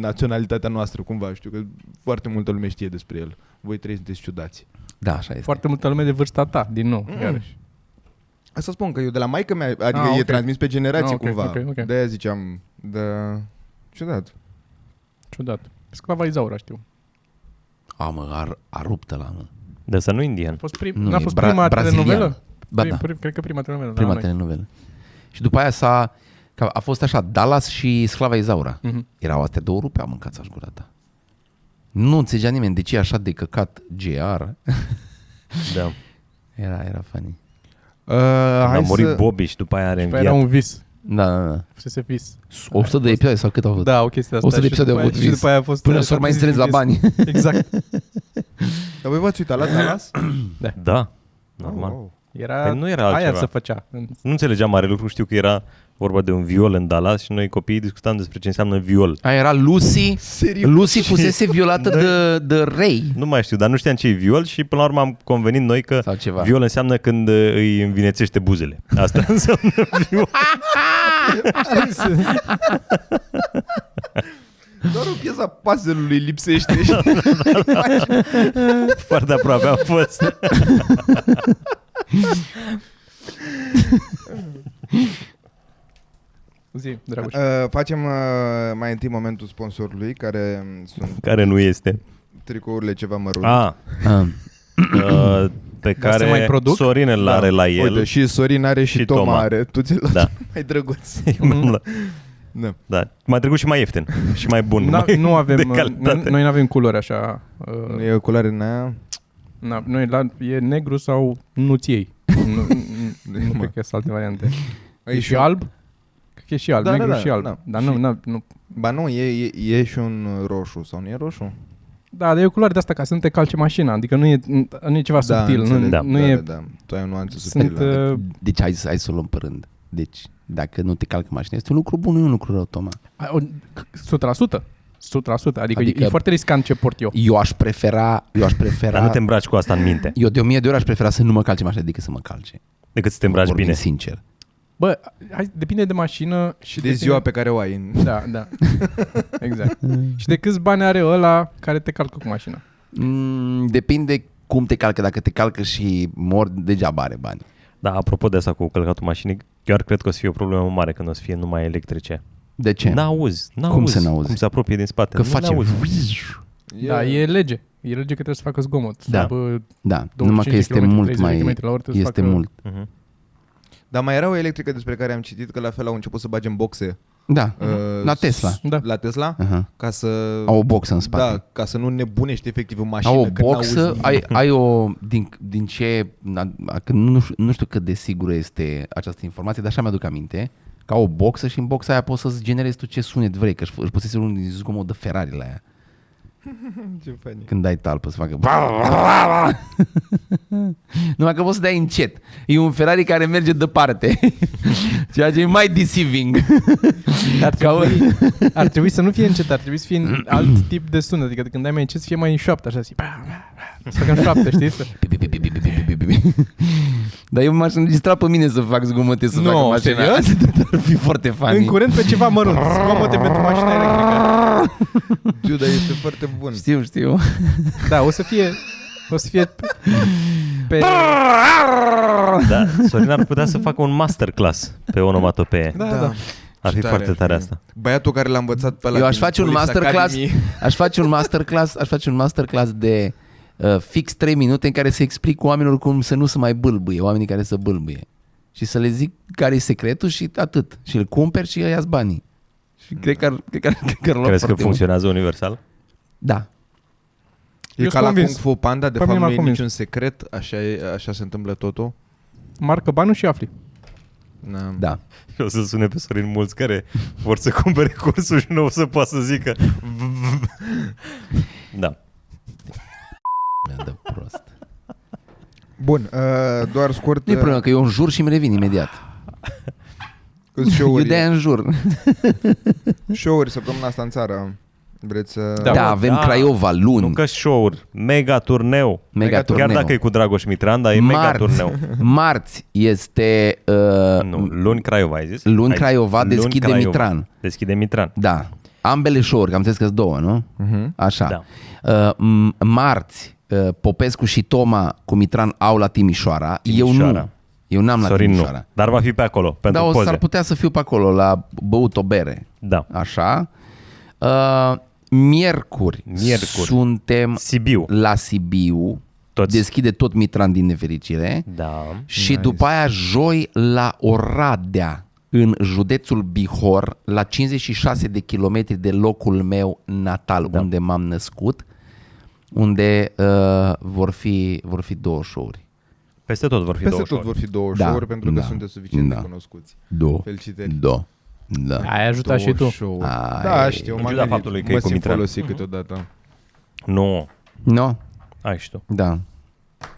naționalitatea noastră, cumva. Știu că foarte multă lume știe despre el. Voi trei sunteți ciudați. Da, așa este. Foarte multă lume de vârsta ta, din nou, Mm. iarăși. Asta spun că eu de la maică mea, adică Ah, e ok. transmis pe generații Ah, ok, cumva. ok, ok. De-aia ziceam, da, ciudat. Ciudat. Sclava Izaura, știu. A, mă, a, a rupt la mă. Dar să nu A indian. fost prim, Nu, n-a e fost bra- prima brazilian. telenovelă? Ba Prim- da, prim- cred că prima telenovelă. prima la noi. telenovelă. Și după aia s-a, că a fost așa, Dallas și Sclava Izaura. Mhm. Erau astea două rupe, am mâncat aș gura ta. Nu înțelegea nimeni de ce e așa de căcat GR. Da. *laughs* Era, era funny. Uh, Când a hai murit să... Bobby și după aia a Păi era reînviat. un vis. Da, da, da. Fusese vis. 100 de episoade sau cât au avut? Da, o chestie asta. 100 de Și episoade după au aia- avut Și vis. după aia a fost... Până a s-au mai fost înțeles la vis. bani. *laughs* Exact. Dar voi v-ați uitat la Dallas? Da, normal. Oh, wow. Era, Păi nu era aia altceva. se făcea. Nu înțelegeam mare lucru, știu că era vorba de un viol în Dallas și noi copiii discutam despre ce înseamnă viol. Aia era Lucy. Serios? Lucy fusese violată de, de Ray. Nu mai știu, dar nu știam ce e viol și până la urmă am convenit noi că Sau ceva. viol înseamnă când uh, îi învinețește buzele. Asta *laughs* înseamnă viol. *laughs* Doar o piesă a puzzle-ului lipsește. și- *laughs* Foarte aproape am fost. Zi, Dragoș. Uh, facem uh, mai întâi momentul sponsorului, care um, sunt Care nu este. tricourile ceva mărunt. A, Ah. uh, pe Dar se mai care produc? Sorin îl Da. are la el. Uite, și Sorin are și, și Toma, Toma. are. Tu ți-l lași Da. mai drăguț. Eu mi-am luat. Da. Da, mai trecut și mai ieftin și mai bun. Na, mai nu avem, de noi, calitate. noi nu avem culori așa. Nu Uh, e o culoare în aia? na, noi la, e negru sau nuției. *laughs* nu, nu, nu Mă. cred că sunt alte variante. E Aici și alb? Cred că e și alb, Da, da, negru da, și alb. da. Dar nu, Și- na, nu. Ba nu, e, e, e și un roșu. Sau nu e roșu? Da, dar e o culoare de asta ca să nu te calce mașina. Adică nu e, nu e ceva subtil. Nu, înțeleg. Da. nu da, e... da, da. Tu ai o nuanță Sunt, subtilă. uh, Deci hai, să- hai să o luăm pe rând. Deci, dacă nu te calcă mașina, este un lucru bun, nu e un lucru rău, Toma. A, o- 100%. 100%. Adică, adică Adică- e, e foarte riscant ce port eu. Eu aș prefera, eu aș Dar prefera, nu te îmbraci cu asta în minte, eu de o mie de ori aș prefera să nu mă calce mașina decât să mă calce. decât să te îmbraci Vorbim bine. sincer. Bă, hai, depinde de mașină și și de depinde- ziua pe care o ai. În... Da, da. *laughs* exact. și de câți bani are ăla care te calcă cu mașina. Mm, depinde cum te calcă. Dacă te calcă și mor, degeaba are bani. Da, apropo de asta cu călcatul mașinii, chiar cred că o să fie o problemă mare când o să fie numai electrice. De ce? N-auzi, n-auzi. Cum să n-auzi? Cum se apropie din spate. Că nu face... n-auzi. Da, e lege. E lege că trebuie să facă zgomot. Da. Sub, uh, Da, 25 numai că este km, mult 30 mai... km la oră trebuie să Este facă- mult. Mhm. Dar mai era o electrică despre care am citit că la fel au început să bage în boxe. Da, uh, la Tesla. Da. La Tesla? Aha. Ca să... Au o boxă în spate. Da, ca să nu nebunești efectiv în mașină. Au o că n-auzi boxă, nimic. ai, ai o, din, din ce, na- că nu, știu- nu știu cât de sigură este această informație, dar așa mi-aduc aminte, ca o boxă și în boxa aia poți să-ți generezi tu ce sunet vrei, că își, își pusese unul din zgomot de Ferrari la aia, *laughs* Ce funny. când dai talpă să facă... *laughs* Numai că poți să dai încet. E un Ferrari care merge departe, *laughs* ceea ce e mai deceiving. Ar Ca o- trebui, ar trebui să nu fie încet, ar trebui să fie în alt *clears throat* tip de sunet. Adică când ai mai încet să fie mai în șoaptă, așa, să să facă în șoaptă, știi? Să- Dar eu m-aș înregistra pe mine să fac zgomote să Nu, facă mașina. serios? Ar fi foarte funny. În curând pe ceva mărunt, zgomote pentru mașina electrică. *laughs* Dude, dar este foarte bun. Știu, știu. Da, o să fie, o să fie *laughs* pe... *laughs* Da, Sorin ar putea să facă un masterclass pe onomatopee. Da, da. Ar fi Ce foarte ar tare fi. asta. Băiatul care l-a învățat pe la Eu aș din face un Police masterclass, Academy. aș face un masterclass, aș face un masterclass de uh, fix 3 minute în care să explic oamenilor cum să nu se mai bâlbâie, oamenii care să bâlbâie. Și să le zic care e secretul și atât. Și îl cumperi și îi ia banii. Și cred că ar, cred că ar, cred că ar lua Crezi că foarte mult. funcționează universal? Da. E Eu ca sunt la convins. Kung Fu Panda, de Pe mine fapt nu m-a e convins. niciun secret, așa, e, așa se întâmplă totul. Marcă banul și afli. Na. Da. O să sune pe Sorin mulți care vor să cumpere cursul și nu o să poată să zică *laughs* Da. Mi-a de prost. Bun, uh, doar scurt. Nu e problemă, că eu înjur și îmi revin imediat. Uh, *laughs* Eu show-uri, de-aia înjur. *laughs* show-uri săptămâna asta în țară. Vreți să... Da, da avem da. Craiova luni. Nu că show-uri, mega turneu. Mega Mega turneu. Chiar dacă e cu Dragoș Mitran, dar e mega marți, turneu. *laughs* marți este uh, Nu, luni Craiova ai zis? Luni Ai- Craiova luni deschide Craiova. Mitran. Deschide Mitran. Da. Ambele show-uri, că am înțeles că două, nu? Mhm. Așa. Uh, m- marți, uh, Popescu și Toma cu Mitran au la Timișoara. Eu Timișoara. nu. Eu n-am la Sorin Timișoara. nu, dar va fi pe acolo, pentru Dar o poze. s-ar putea să fiu pe acolo la băut o bere. Da. Așa. Uh, miercuri, Miercuri. suntem Sibiu. la Sibiu. Toți. Deschide tot Mitran din nefericire. Da. Și după aia joi la Oradea, în județul Bihor, la 56 de kilometri de locul meu natal, Da. unde m-am născut, unde uh, vor, fi, vor fi două show-uri. Peste tot vor fi Peste două tot show-uri. vor fi două Da, show-uri pentru că da, sunteți suficient da. de cunoscuți. Două. Felicitări. Da. Da. Ai ajutat și tu. Două show-uri. Ai. Da, știu, În m-am ciuda gândit. faptului că mă e cu simt Mitran. folosit câteodată. Nu, Nu? ai și tu. Da.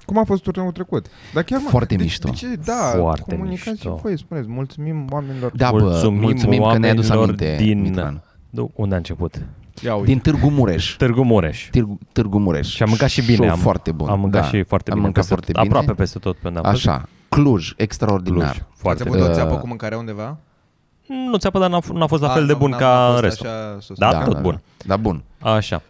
Cum a fost turneul trecut? Dar chiar, mă, Foarte de, mișto. De ce? Da, Foarte comunicați mișto. și voi, spuneți. Mulțumim oamenilor. Da, Mulțumim bă, mulțumim că ne-ai adus oamenilor aminte, din- Mitran. Du- Unde a început? Ia uite. Din Târgu Mureș. Târgu Mureș. Târgu, Târgu Mureș. Și am mâncat și bine. Show am, foarte bun. Am mâncat da. și foarte am bine. mâncat peste foarte tot. bine. Aproape peste tot pe unde am fost. Așa. Cluj, extraordinar. Cluj. Ați Foarte avut bun. o Uh, țeapă cu mâncare undeva? Nu țeapă, dar n-a, f- n-a fost la A, fel de n-a- bun n-a- ca n-a în fost restul. Așa, sus. Da, tot bun. Da, bun. Așa.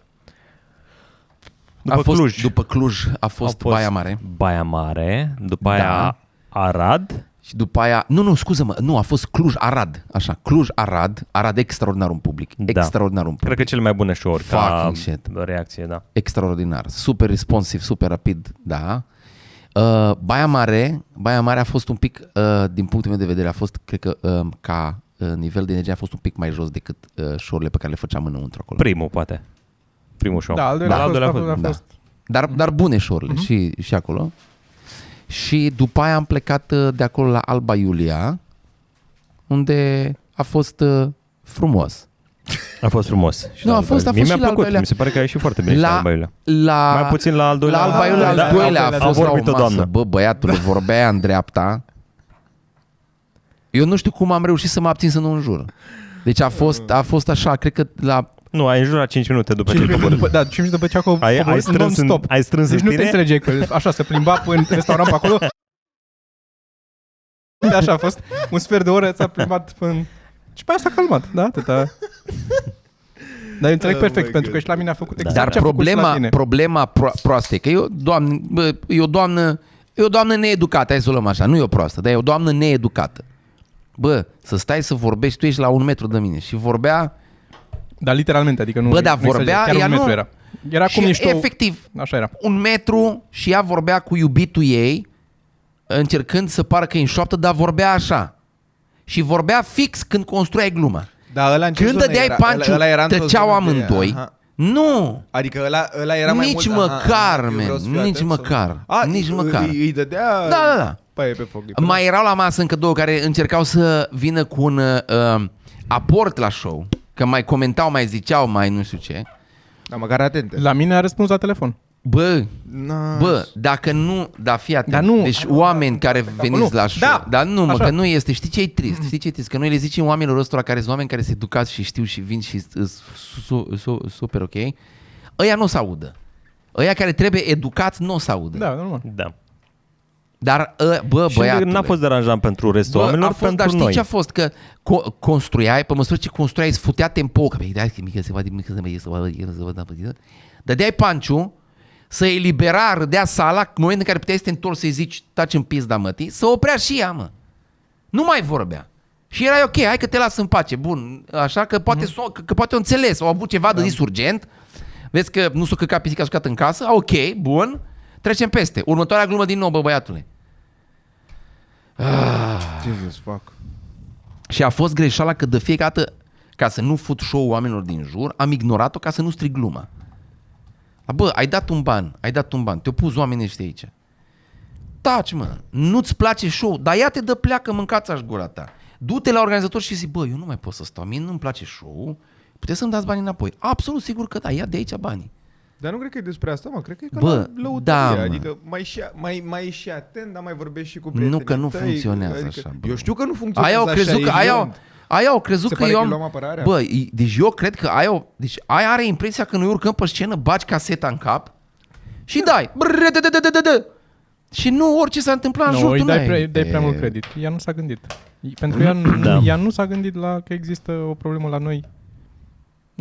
După a fost, Cluj. După Cluj a fost, a fost Baia Mare. Baia Mare, după Da. aia Arad. Și după aia, nu, nu, scuză-mă, nu, a fost Cluj-Arad, așa, Cluj-Arad, Arad extraordinar un public, Da. extraordinar un public, Cred că cele mai bune show-uri ca Fucking shit. reacție, da. extraordinar, super responsiv, super rapid, da. Uh, Baia Mare, Baia Mare a fost un pic, uh, din punctul meu de vedere, a fost, cred că, uh, ca uh, nivel de energie a fost un pic mai jos decât uh, show-urile pe care le făceam înăuntru acolo. Primul, poate. Primul show. Da, al doilea Da, a al fost, doilea a fost, a da. fost. Dar, dar bune show-urile și, și acolo. Și după aia am plecat uh, de acolo la Alba Iulia, unde a fost uh, frumos. A fost frumos. Și Nu, la a Alba fost- a Iulia. fost Mie și mi-a la plăcut. Alba Iulia. Mi se pare că a ieșit foarte bine și la La, Alba Iulia. la, Mai puțin la al doilea. La Alba Iulia, al Da, doilea a a fost la o vorbit o masă. doamnă. Bă, băiatule, vorbea în dreapta. Eu nu știu cum am reușit să mă abțin să nu înjur. Deci a fost, a fost așa, cred că la... Nu, ai înjurat 5 minute după ce Cinci ai minute coborât. după, da, 5 minute după ce a co- Ai, ai coborât în strâns, în, non-stop. ai strâns Deci în nu te tine? înțelegeai că așa se plimba până în restaurant pe acolo. Așa a fost. Un sfert de oră ți-a plimbat până... Și pe aia s-a calmat, da? Atâta. Dar eu înțeleg Oh perfect, my pentru că God. și la mine a făcut Da. exact Dar ce a făcut și la problema, tine. problema pro- proastă e că e o doamnă, bă, e o doamnă, e o doamnă needucată, hai să o luăm așa, nu e o proastă, dar e o doamnă needucată. Bă, să stai să vorbești, tu ești la un metru de mine și vorbea Dar literalmente, adică nu Bă, dar nu exagerez, vorbea, chiar ea un metru nu- era. Era cum și ești tu, efectiv așa era. un metru și ea vorbea cu iubitul ei, încercând să pară că e în șoaptă, dar vorbea așa. Și vorbea fix când construiai gluma. Dar ăla în ce Când zonă dădeai era? panciu, Ăla- ăla era într-o tăceau zonă de- amândoi. aha. Nu! Adică ăla, ăla era mai Nici mult... măcar, eu man, vreau să fiu nici atent măcar, Să... A, nici îi- măcar. Îi, îi dădea... Da, da, da. Paie pe foc. Mai erau la masă încă două care încercau să vină cu un uh, aport la show. Că mai comentau, mai ziceau, mai nu știu ce. Da, măcar atente. La mine a răspuns la telefon. Bă, Na, Bă, dacă nu, da, fii atent. Dar nu. Deci oameni care veniți nu. la show, Da. dar nu, mă, Așa. că nu este, știi ce e trist? Știi ce e trist? Că noi le zicem oamenilor ăstora care sunt oameni care sunt educați și știu și vin și sunt su- su- super ok, ăia nu o să audă. Ăia care trebuie educați nu o să audă. Da, normal. Da. Dar, ă, bă, Și băiatule, n-a fost deranjant pentru restul Bă, oamenilor, a fost, dar pentru știi noi. ce a fost? Că co- construiai, pe măsură ce construiai, îți futea tempo, că băi, hai că mică se vadă, mică se vadă, să vadă, să vadă, să vadă. Dădeai panciu, să elibera, râdea sala, în momentul în care puteai să te întorci să-i zici, taci în pizda mătii, să oprea și ea, mă. Nu mai vorbea. Și era ok, hai că te las în pace, bun, așa că poate, Mhm. so, că, că poate o înțeles, au avut ceva Da. de zis urgent, vezi că nu s-o căca pisica, s-o căcat în casă, a, ok, bun, trecem peste. Următoarea glumă din nou, bă, băiatule. Jesus, fuck. Și a fost greșeala că de fiecare dată, ca să nu fut show oamenilor din jur, am ignorat-o ca să nu strig gluma. A, Bă, ai dat un ban, ai dat un ban, te-au pus oamenii ăștia aici. Taci, mă, nu-ți place show, dar ia te dă pleacă, mâncați aș gura ta. Du-te la organizator și zic, bă, eu nu mai pot să stau, mie nu-mi place show, puteți să-mi dați banii înapoi. Absolut sigur că da, ia de aici banii. Dar nu cred că e despre asta, mă. Cred că e ca Bă, la lăutărie. da, mă. Adică mai și, mai, mai e și atent, dar mai vorbești și cu Nu prietenii că nu tăi, funcționează adică, așa, bă. Eu știu că nu funcționează Aia au crezut așa, că, aia, au, evident. aia au crezut Se că pare eu că am... îi luam apărarea. Bă, i- deci eu cred că aia, au- deci aia are impresia că noi urcăm pe scenă, bagi caseta în cap și dai. Brrr, de, de, de, de, de. Și nu orice s-a întâmplat în Nu, jur, îi tu dai, n-ai. prea, dai prea E, mult credit. Ea nu s-a gândit. Pentru ea, nu, Da. ea nu s-a gândit la că există o problemă la noi.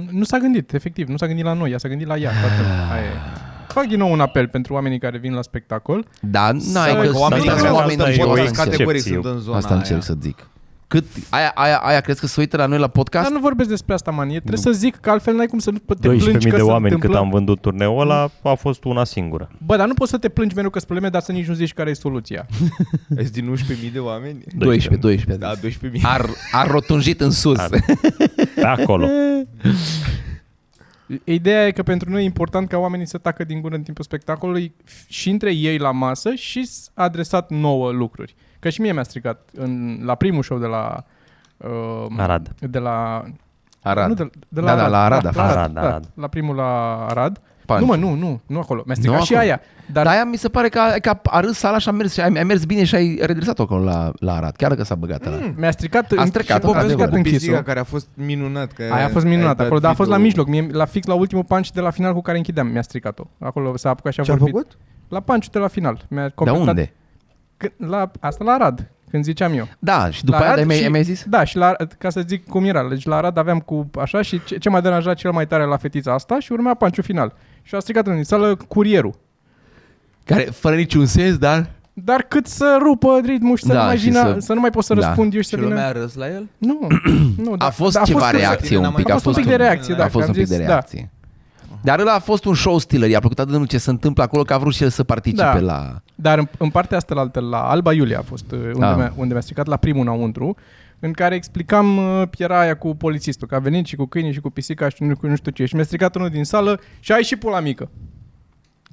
Nu- Nu s-a gândit, efectiv. Nu s-a gândit la noi, ea s-a gândit la ea. Toată. Aia e. Fac din nou un apel pentru oamenii care vin la spectacol. Da, n-ai Să- că că sunt oamenii asta care oameni asta din e jur, o asta excepție. încerc. categorii excepție. sunt în zona Asta încerc aia. să zic. Cât, aia, aia, aia crezi că se uită la noi la podcast? Dar nu vorbesc despre asta, man. E, trebuie Nu. să zic că altfel n-ai cum să nu te plângi 12.000 că de se oameni întâmplă. cât am vândut turneul ăla a fost una singură. Bă, dar nu poți să te plângi mereu că sunt probleme, dar să nici nu zici care e soluția. *laughs* Ești din 11.000 de oameni? 12, 12. Da, 12.000. Ar, ar rotunjit în sus. Ar- Pe acolo. *laughs* Ideea e că pentru noi e important ca oamenii să tacă din gură în timpul spectacolului f- și între ei la masă și s- adresat nouă lucruri. Că și mie mi-a stricat în, la primul show de la... Uh, Arad. De la... Arad. Nu, de, de Da, da, la Arad a fost. Arad, da, Arad. La primul la Arad. Panciu. Nu mă, nu, nu, nu acolo. Mi-a stricat Nu și acolo. aia. Dar Dar aia mi se pare că, a- că a râs sala și a mers, și ai, ai mers bine și ai redresat acolo la, la Arad, chiar că s-a băgat ăla. Mm. mi-a stricat, A în- stricat-o, și mi-a adevăr. stricat închisul. Pisica care a fost minunat. Că Aia a fost ai minunat dat acolo, dar a fost la video. mijloc. Mie, la fix la ultimul punch de la final cu care închideam, mi-a stricat-o. Acolo s-a apucat și a Ce a vorbit. făcut? La punch de la final. Mi-a Dar completat unde? Când- La, asta la Arad, când ziceam eu. Da, și după La aia Arad ai și- mai, mai zis? Da, și la, ca să zic cum era, deci la Arad aveam cu așa și ce, ce m-a deranjat cel mai tare la fetița asta și urmea panciul final. Și a stricat în sală curierul. Care, fără niciun sens, dar... Dar cât să rupă ritmul și să, Da, nu, mai și vină, să- să... să nu mai pot să Da. răspund eu și să Și vină... lumea a râs la el? Nu, *clears throat* nu. A fost ceva cât- reacție un pic, A a fost un fost pic un- de reacție, da. a fost că un am pic de zis, reacție. Dar ăla a fost un show stealer, i-a plăcut atât de mult ce se întâmplă acolo că a vrut și el să participe Da. la... Da. Dar în, în partea asta la, altă, la Alba Iulia a fost uh, unde, Ah. mi-a, unde mi-a stricat la primul înăuntru, în care explicam, uh, era aia cu polițistul, că a venit și cu câinii și cu pisica și nu, nu știu ce. Și mi-a stricat unul din sală și ai și pula mică.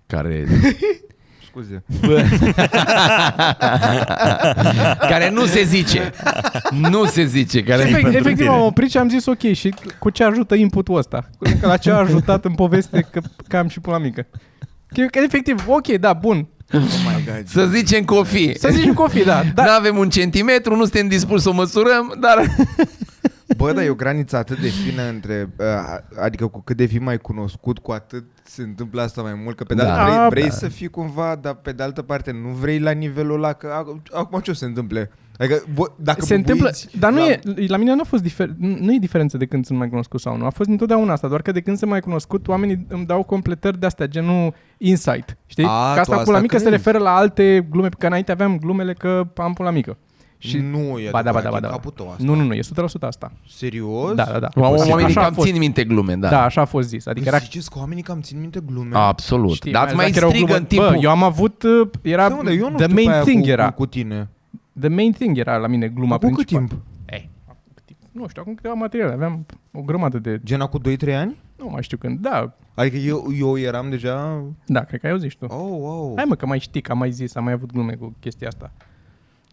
Care, *laughs* Scuze. *laughs* care nu se zice. Nu se zice. Care... Și efect, pentru efectiv tine. am oprit și am zis ok, și cu ce ajută inputul ăsta? Că la ce a ajutat în poveste că, că am și pula mică? Că, că efectiv, ok, da, bun. Oh my God. Să zicem cofi. Să zici cofi, da. Da. da. Nu avem un centimetru, nu suntem dispuși să o măsurăm, dar... Bă, dar e o graniță atât de fină între... uh, Adică cu cât de fi mai cunoscut, cu atât se întâmplă asta mai mult. Că pe de Da. altă vrei, Da. vrei Da. să fii cumva, dar pe de altă parte nu vrei la nivelul ăla. Că ac- acum ce o să se întâmple? Adică, vo- dacă se întâmplă, bubuiți dar nu la- e, la mine nu a fost difer, nu e diferență de când sunt mai cunoscut sau nu. A fost întotdeauna asta, doar că de când sunt mai cunoscut, oamenii îmi dau completări de astea, genul insight. Știi? A, că tu asta asta pula mică se crezi. referă la alte glume, că înainte aveam glumele că am pula mică. Și nu e ba da, ba da, adevărat, ba e da. capul tău asta. Nu, nu, nu, e 100% asta. Serios? Da, da, da. Oamenii Așa a cam fost. țin minte glume, da. Da, așa a fost zis. Adică era Ziceți că oamenii cam țin minte glume. Absolut. Știi, Dar îți mai mai ales dacă era o strigă glumă- în timpul... Bă, eu am avut, uh, era, Da, mă, dar eu nu the știu pe main aia thing cu, era, Cu, cu tine. The main thing era la mine gluma Acum cât principală. timp? Ei, acum cât timp? Nu știu, acum câteva materiale, aveam o grămadă de, Gen acum 2-3 ani? nu mai știu când, da, Adică eu, eu eram deja... da, cred că ai auzit și tu. Oh, wow. Hai mă, că mai știi, că am mai zis, am mai avut glume cu chestia asta.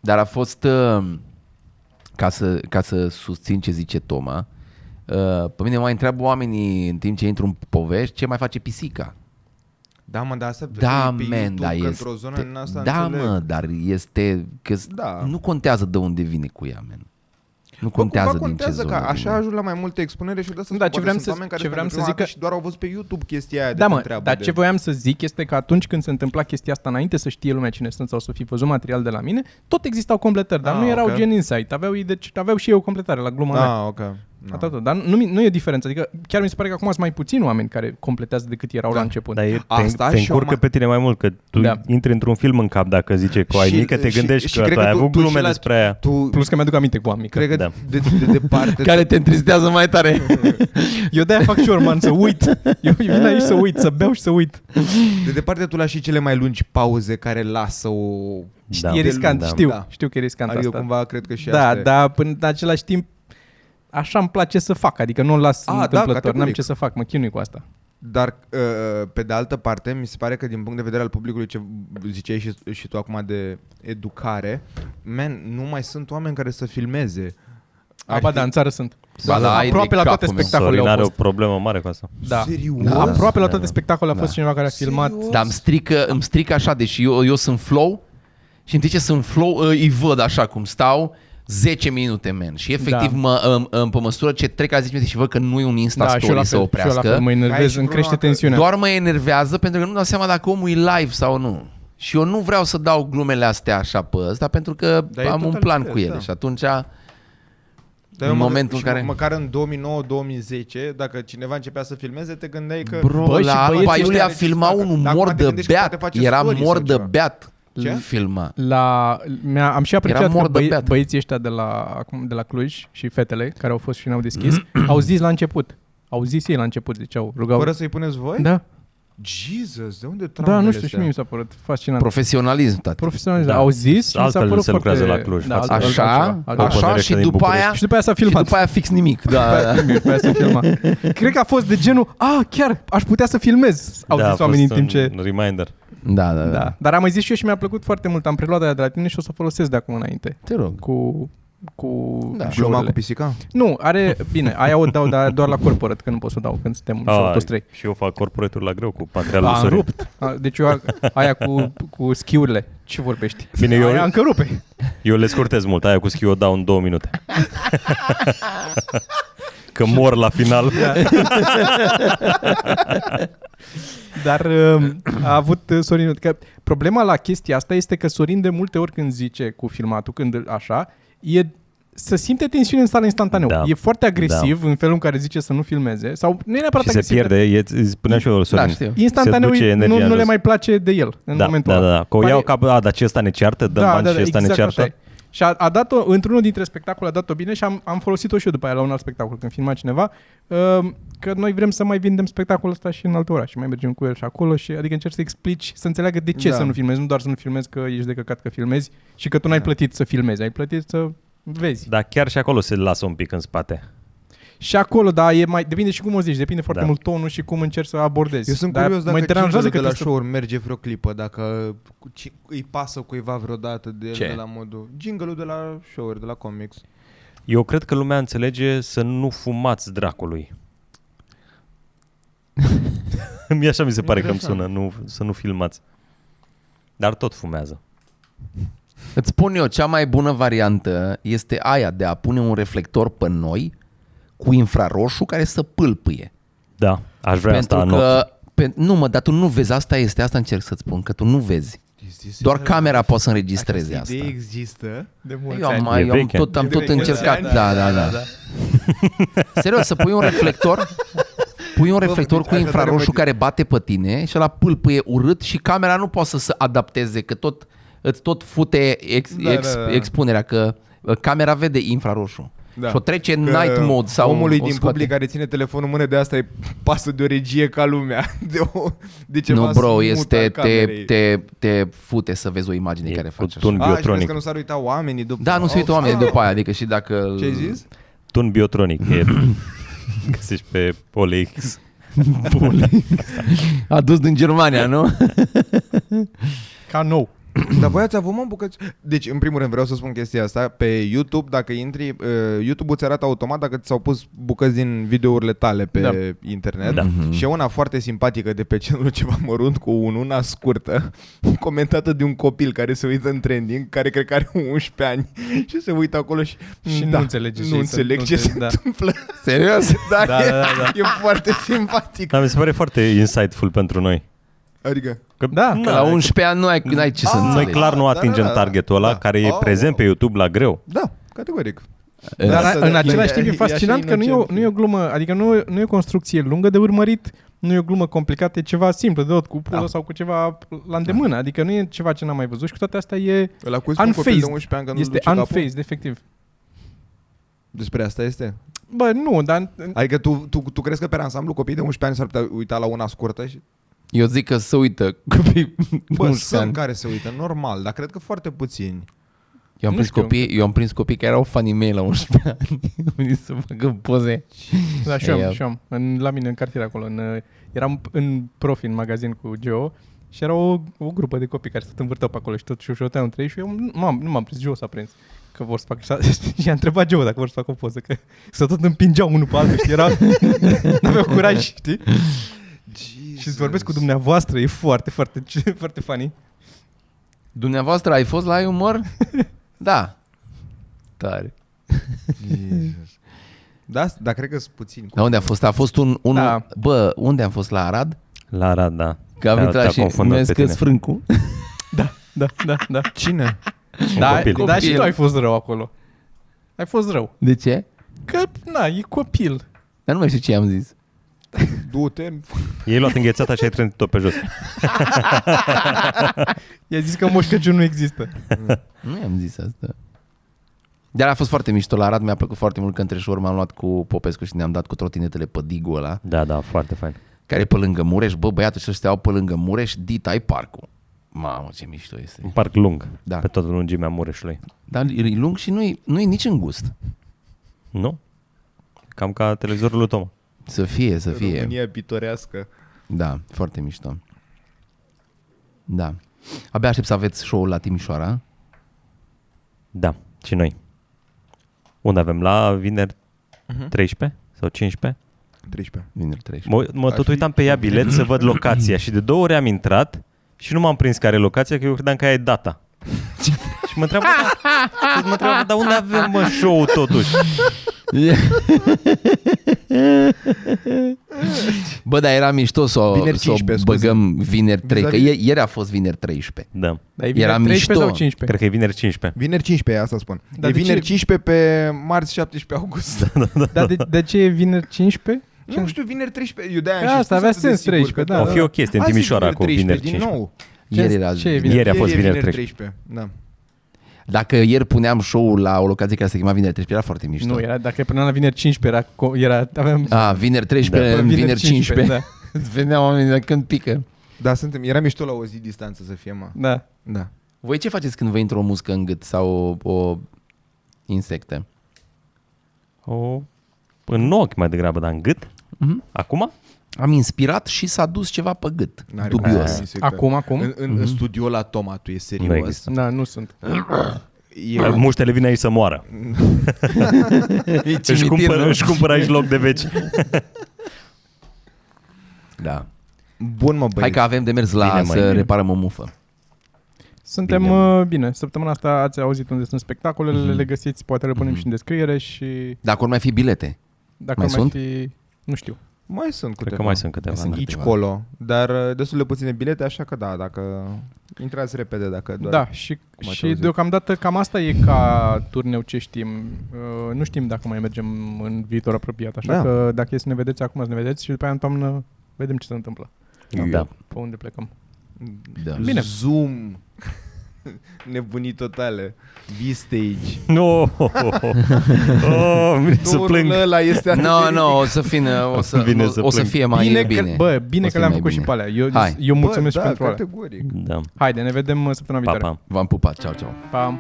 Dar a fost, uh, ca să, ca să susțin ce zice Toma, uh, pe mine mă mai întreabă oamenii în timp ce intru în povești ce mai face pisica. Da, mă, dar asta Da, pe man, YouTube, da, că este... într-o zonă în asta da, înțeleg. mă, dar este... Că Da. Nu contează de unde vine cu ea, man. Nu Bă, contează cumva din ce contează zonă că așa vine. ajung la mai multe expunere și de asta Da, spun, ce poate vreau sunt să- oameni care ce pentru vreau să prima zic dată că- și doar au văzut pe YouTube chestia aia de Da, te mă, întreabă dar de... ce voiam să zic este că atunci când se întâmpla chestia asta, înainte să știe lumea cine sunt sau să fi văzut material de la mine, tot existau completări, dar Ah, nu erau ok. gen insight. Aveau, deci, aveau și eu completare la gluma mea. Ah, ok. No. Atât, tot. dar nu, nu e o diferență. Adică chiar mi se pare că acum sunt mai puțini oameni care completează decât erau Da. la început. Dar e, te, Asta te și încurcă eu pe tine mai mult, că tu Da. da. intri într-un film în cap dacă zice cu ai Și- mică, te și- gândești și că cred tu ai că tu- avut tu și glume la- despre aia. Tu, Plus că mi-aduc aminte cu am mică. cred că Da. de, de, de departe... *laughs* Care te întristează mai tare. *laughs* Eu de-aia fac și man, să uit. Eu vin aici să uit, să beau și să uit. De departe tu lași și cele mai lungi pauze care lasă o... Da. e riscant, Da. știu. Da. Știu că e riscant Adică asta. cumva cred că și da, asta e. dar până în același timp așa îmi place să fac, adică nu o las A, da, întâmplător, n-am categoric. ce să fac, mă chinui cu asta. Dar, uh, pe de altă parte, mi se pare că din punct de vedere al publicului, ce ziceai și, și tu acum de educare, man, nu mai sunt oameni care să filmeze. A, ba da, în țară sunt. Ba da, ai aproape de la toate capul meu. spectacolele Sorin au are o fost. problemă mare cu asta. Da. Serios? Da. Aproape la Da, toate da. spectacolele a fost Da. cineva care a filmat. Serios? Dar îmi strică, îmi strică așa, deși eu, eu sunt flow și în timp ce sunt flow îi văd așa cum stau 10 minute, man. Și efectiv, Da. mă, în, în, pe măsură ce trec la 10 minute și văd că nu e un Insta Da, și eu Story la să fel, și eu la oprească, fel, mă Ai enervez, și îmi crește problema că tensiunea. doar mă enervează pentru că nu dau seama dacă omul e live sau nu. Și eu nu vreau să dau glumele astea așa pe ăsta pentru că Dar e am un total plan înțeles, cu ele da. și atunci Dar în eu mă- momentul și în care- mă- Măcar în 2009-2010, dacă cineva începea să filmeze, te gândeai că... Bro, Băi, și la băieții Alba Iulia ăștia filma facă. unul Dar mor acum te de gândești că beat. poate face Era story mor sau de ceva. beat. Ce? Filma. La, mi-a, am și apreciat Era că mor de băi, beat. băieții ăștia de la, acum, de la Cluj și fetele care au fost și ne-au deschis, *clears throat* au zis la început. Au zis ei la început, ziceau, rugau. Fără să-i puneți voi? Da, Jesus, de unde da, traumele nu știu, și astea? mie mi s-a părut fascinant. Profesionalism, tati. Profesionalism, Da. au zis și mi s-a Altfel părut se lucrează foarte... la Cluj, da, față altfel, de- altceva, Așa, altceva. așa Pădere și din după București. aia Și după aia s-a și filmat. după aia fix nimic. Da. După aia s-a filmat. *laughs* Cred că a fost de genul, a, chiar, aș putea să filmez. Au da, zis a oamenii în fost timp ce... un reminder. Da, da, da. Da. Dar am mai zis și eu și mi-a plăcut foarte mult. Am preluat aia de la tine și o să o folosesc de acum înainte. Te rog. Cu cu Da. Gluma glumele. cu pisica? Nu, are, bine, aia o dau dar doar la corporate, că nu pot să o dau când suntem Ah, show toți trei. și eu fac corporaturi la greu cu patriarul A, am Sorin. rupt. A, Deci eu, aia cu, cu schiurile. Ce vorbești? Bine, eu, Aia încă rupe. eu le scurtez mult. Aia cu schiul o dau în două minute. *laughs* Că mor la final. *laughs* Dar *clears throat* um, a avut uh, Sorin, că problema la chestia asta este că Sorin de multe ori când zice cu filmatul, când îl- așa, e să simte tensiune în sală instantaneu. Da. E foarte agresiv în felul în care zice să nu filmeze sau nu e neapărat și se agresiv, pierde. E, îți spunea și eu, Sorin. Da, știu. Instantaneu se duce nu, energia nu în le jos. mai place de el în da, momentul da, da, ăla. da. Că o Pare- iau ca, a, dar ce ăsta ne ceartă, dăm bani și ăsta ne ceartă. așa e. Și a, a dat-o, într-unul dintre spectacole a dat-o bine și am, am folosit-o și eu după aia la un alt spectacol când filma cineva, uh, că noi vrem să mai vindem spectacolul ăsta și în alte orașe, mai mergem cu el și acolo și adică încerci să explici, să înțeleagă de ce Da. să nu filmezi, nu doar să nu filmezi că ești de căcat că filmezi și că tu n-ai Da. plătit să filmezi, ai plătit să vezi. Dar chiar și acolo se lasă un pic în spate. Și acolo, da, e mai, depinde și cum o zici, depinde foarte Da. mult tonul și cum încerci să abordezi. Eu sunt Dar curios dacă mă deranjează jingle că de la trebuie să- show merge vreo clipă, dacă cu ci- îi pasă cuiva vreodată de el Ce? de la modul... jingle de la show de la comics. Eu cred că lumea înțelege să nu fumați dracului. *laughs* Mie așa mi se pare că îmi sună, nu, să nu filmați. Dar tot fumează. Îți spun eu, cea mai bună variantă este aia de a pune un reflector pe noi cu infraroșu care să pâlpâie. Da, aș vrea Pentru asta în ochi. că, pe, nu mă, dar tu nu vezi, asta este, asta încerc să-ți spun, că tu nu vezi. Știți, Doar camera poate să înregistreze Această asta. idee există. De mulți Eu am, ani. mai, E eu am veche. tot, am E tot veche, încercat. da, Da, da, da. *laughs* Serios, să pui un reflector Pui un reflector deci cu asta infraroșu tare mă- care bate pe tine și la pâlpâie urât și camera nu poate să se adapteze, că tot îți tot fute ex, Da, ex, da, da. expunerea, că uh, camera vede infraroșu. Da. Și o trece în Că night mode sau omului o din scoate. public care ține telefonul în mână de asta e pasă de o regie ca lumea. *laughs* De, o, de ceva Nu, bro, smooth este, al te, camerei. te, te fute să vezi o imagine E care cu face tun așa. A, și biotronic. crezi că nu s-ar uita oamenii după... Da, nu se uită Oh, oamenii ah. după aia, adică și dacă... *laughs* Ce ai zis? Tun biotronic. E, *laughs* găsești pe OLX. Adus din Germania, nu? Ca nou. *clears throat* Dar voi ați avut mă bucăți... Deci, în primul rând, vreau să spun chestia asta. Pe YouTube, dacă intri, uh, YouTube îți arată automat dacă ți s-au pus bucăți din videourile tale pe Da. internet. Da. Și e una foarte simpatică de pe channel *laughs* ceva mărunt cu un una scurtă, *laughs* comentată de un copil care se uită în trending, care cred că are *laughs* 11 ani și se uită acolo și, Și nu înțelege ce nu se- înțeleg nu ce se înțeleg, da. întâmplă. Serios? Da, Da, e, da, da. e foarte simpatic. Dar mi se pare foarte insightful pentru noi. Adică, Că, Da, Că la 11 ani nu ai, n-ai ce să Ah, Noi înțelegi. clar nu Da, atingem da, da. targetul ăla Da. care e Oh, prezent wow. pe YouTube la greu. da, categoric. Dar Asta, în da, același e- timp e e așa fascinant că nu e, o, inocent. nu e o glumă, adică nu, e- nu e o construcție lungă de urmărit, nu e o glumă complicată, e ceva simplu, de tot cu pulă Da. sau cu ceva la îndemână, adică nu e ceva ce n-am mai văzut și cu toate astea e, Ăla cu un copil de Unfazed. 11 ani că nu este duce capul? unfazed, efectiv. Despre asta este? Bă, nu, dar Adică tu, tu, tu crezi că pe ansamblu copiii de 11 ani s-ar putea uita la una scurtă? Și... Eu zic că se uită *laughs* copii Bă, 11 sunt ani. care se uită, normal, dar cred că foarte puțini. Eu am, Nu prins știu. copii, eu am prins copii care erau funny mei la 11 *laughs* ani. Au venit să facă poze. Da, și eu, Ei, am, și eu am. În, la mine în cartier acolo. În, uh, eram în profi în magazin cu Geo și era o, o grupă de copii care se tot învârteau pe acolo și tot șușoteau între ei și eu nu m-am, nu m-am prins, Geo s-a prins că vor să facă așa *laughs* și a întrebat Geo dacă vor să facă o poză, că se tot împingeau unul pe altul, știi, era, n-aveau curaj, știi? Și îți vorbesc cu dumneavoastră, e foarte, foarte, *laughs* foarte funny. Dumneavoastră ai fost la ai umor? *laughs* da. Tare. Jesus. Da, dar cred că sunt puțini. Dar unde a fost? A fost un... un Da. Bă, unde am fost? La Arad? La Arad, da. Că am Te-a- intrat te-a și confundat mi-a pe scăs tine. frâncul. *laughs* Da, da, da. Cine? Da, copil. da, și Copil. tu ai fost rău acolo. Ai fost rău. De ce? Că, na, e copil. Dar nu mai știu ce am zis. Du-te. Ei luat înghețata și ai trântit-o pe jos. I-a zis că Moș Crăciun nu există. Nu am zis asta. Dar a fost foarte mișto la Arad, mi-a plăcut foarte mult că între șor m-am luat cu Popescu și ne-am dat cu trotinetele pe digul ăla, Da, da, foarte fain. care e pe lângă Mureș. Bă, băiatul și ăștia au pe lângă Mureș, Dita ai parcul. Mamă, ce mișto este. Un parc lung, Da. pe toată lungimea Mureșului. Dar e lung și nu-i, nu-i nici îngust. Nu? Cam ca televizorul lui Toma. Să fie, să fie. România pitorească. Da, foarte mișto. Da. Abia aștept să aveți show-ul la Timișoara. Da, și noi. Unde avem? La vineri Mhm. 13 sau 15? 13. Vineri 13. Mă, mă Ar tot fi- uitam pe ea bilet să văd locația și de două ori am intrat și nu m-am prins care e locația, că eu credeam că aia e data. și mă întreabă, da, mă întreabă, dar unde avem mă show totuși? *laughs* *laughs* Bă, dar era mișto să o, Vineri să o 15, scuze. băgăm vineri 3, că Vis-a-vis- ieri, ieri a fost vineri 13. Da, Dar e Era vineri 13 mișto. sau 15? cred că e vineri 15. Vineri 15, asta spun. Dar e de vineri ce? 15 pe marți 17 august. *laughs* Dar de, de ce e vineri 15? Nu știu, vineri 13. Eu de-aia Că am și asta spus avea atât de sens, sigur 13, că- da, o fi o chestie în Hai să Timișoara vineri cu vineri 13, 15. Din nou. Ieri era ce e zi. vineri? Ieri a fost e vineri 13. 13. Da. Dacă ieri puneam show-ul la o locație care se chema vineri 13, era foarte mișto. Nu, era, dacă până la vineri 15 era, co- era aveam A, vineri 13, Până da, vineri 15. Da, Îți *laughs* veneau oamenii de când pică. Da, suntem, era mișto la o zi distanță să fie, mă. da. Da. Voi ce faceți când vă intră o muscă în gât sau o, o insecte? O, în ochi mai degrabă, dar în gât? Mhm. Acum? Am inspirat și s-a dus ceva pe gât. N-are Dubios. cum să zice că- Acum, acum? În, în, în studioul la Toma, tu e Nu serios. există. Da, nu sunt. E, Muștele vin aici să moară. *laughs* E Își cumpără, își cumpără aici loc de veci. Da. Bun, mă, băi. Hai că avem de mers la Bine, măi, să bine. reparăm o mufă. Suntem Bine. bine. bine. Săptămâna asta ați auzit unde sunt spectacolele, Mhm. le găsiți, poate le punem Mhm. și în descriere și Dacă ori mai fi bilete. dacă Mai mai, sunt? fi, nu știu. Mai sunt Cred câteva. că mai sunt câteva. Mai sunt da. Aici câteva. colo, dar uh, destul de puține bilete, așa că da, dacă intrați repede, dacă doar... Da, și, cum ați și auzit. deocamdată cam asta e ca turneu ce știm. Uh, nu știm dacă mai mergem în viitor apropiat, așa Da. că dacă e să ne vedeți acum, să ne vedeți și după aia în toamnă vedem ce se întâmplă. Da. Pe unde plecăm. Da. Bine. Zoom. *laughs* Nebunii totale. V-Stage. *laughs* No! Oh, vine să Turul plâng. ăla este atât Nu, de nu, o să fie, o *laughs* să, Vine o, să o să plâng. fie mai bine, bine. Că, bă, bine O că să le-am fie făcut mai și pe alea. Eu, Hai. eu mulțumesc Bă, și pentru da, alea. categoric. Da. Haide, ne vedem uh, săptămâna Pa, viitoare. pa. V-am pupat, ceau, ceau. Pa.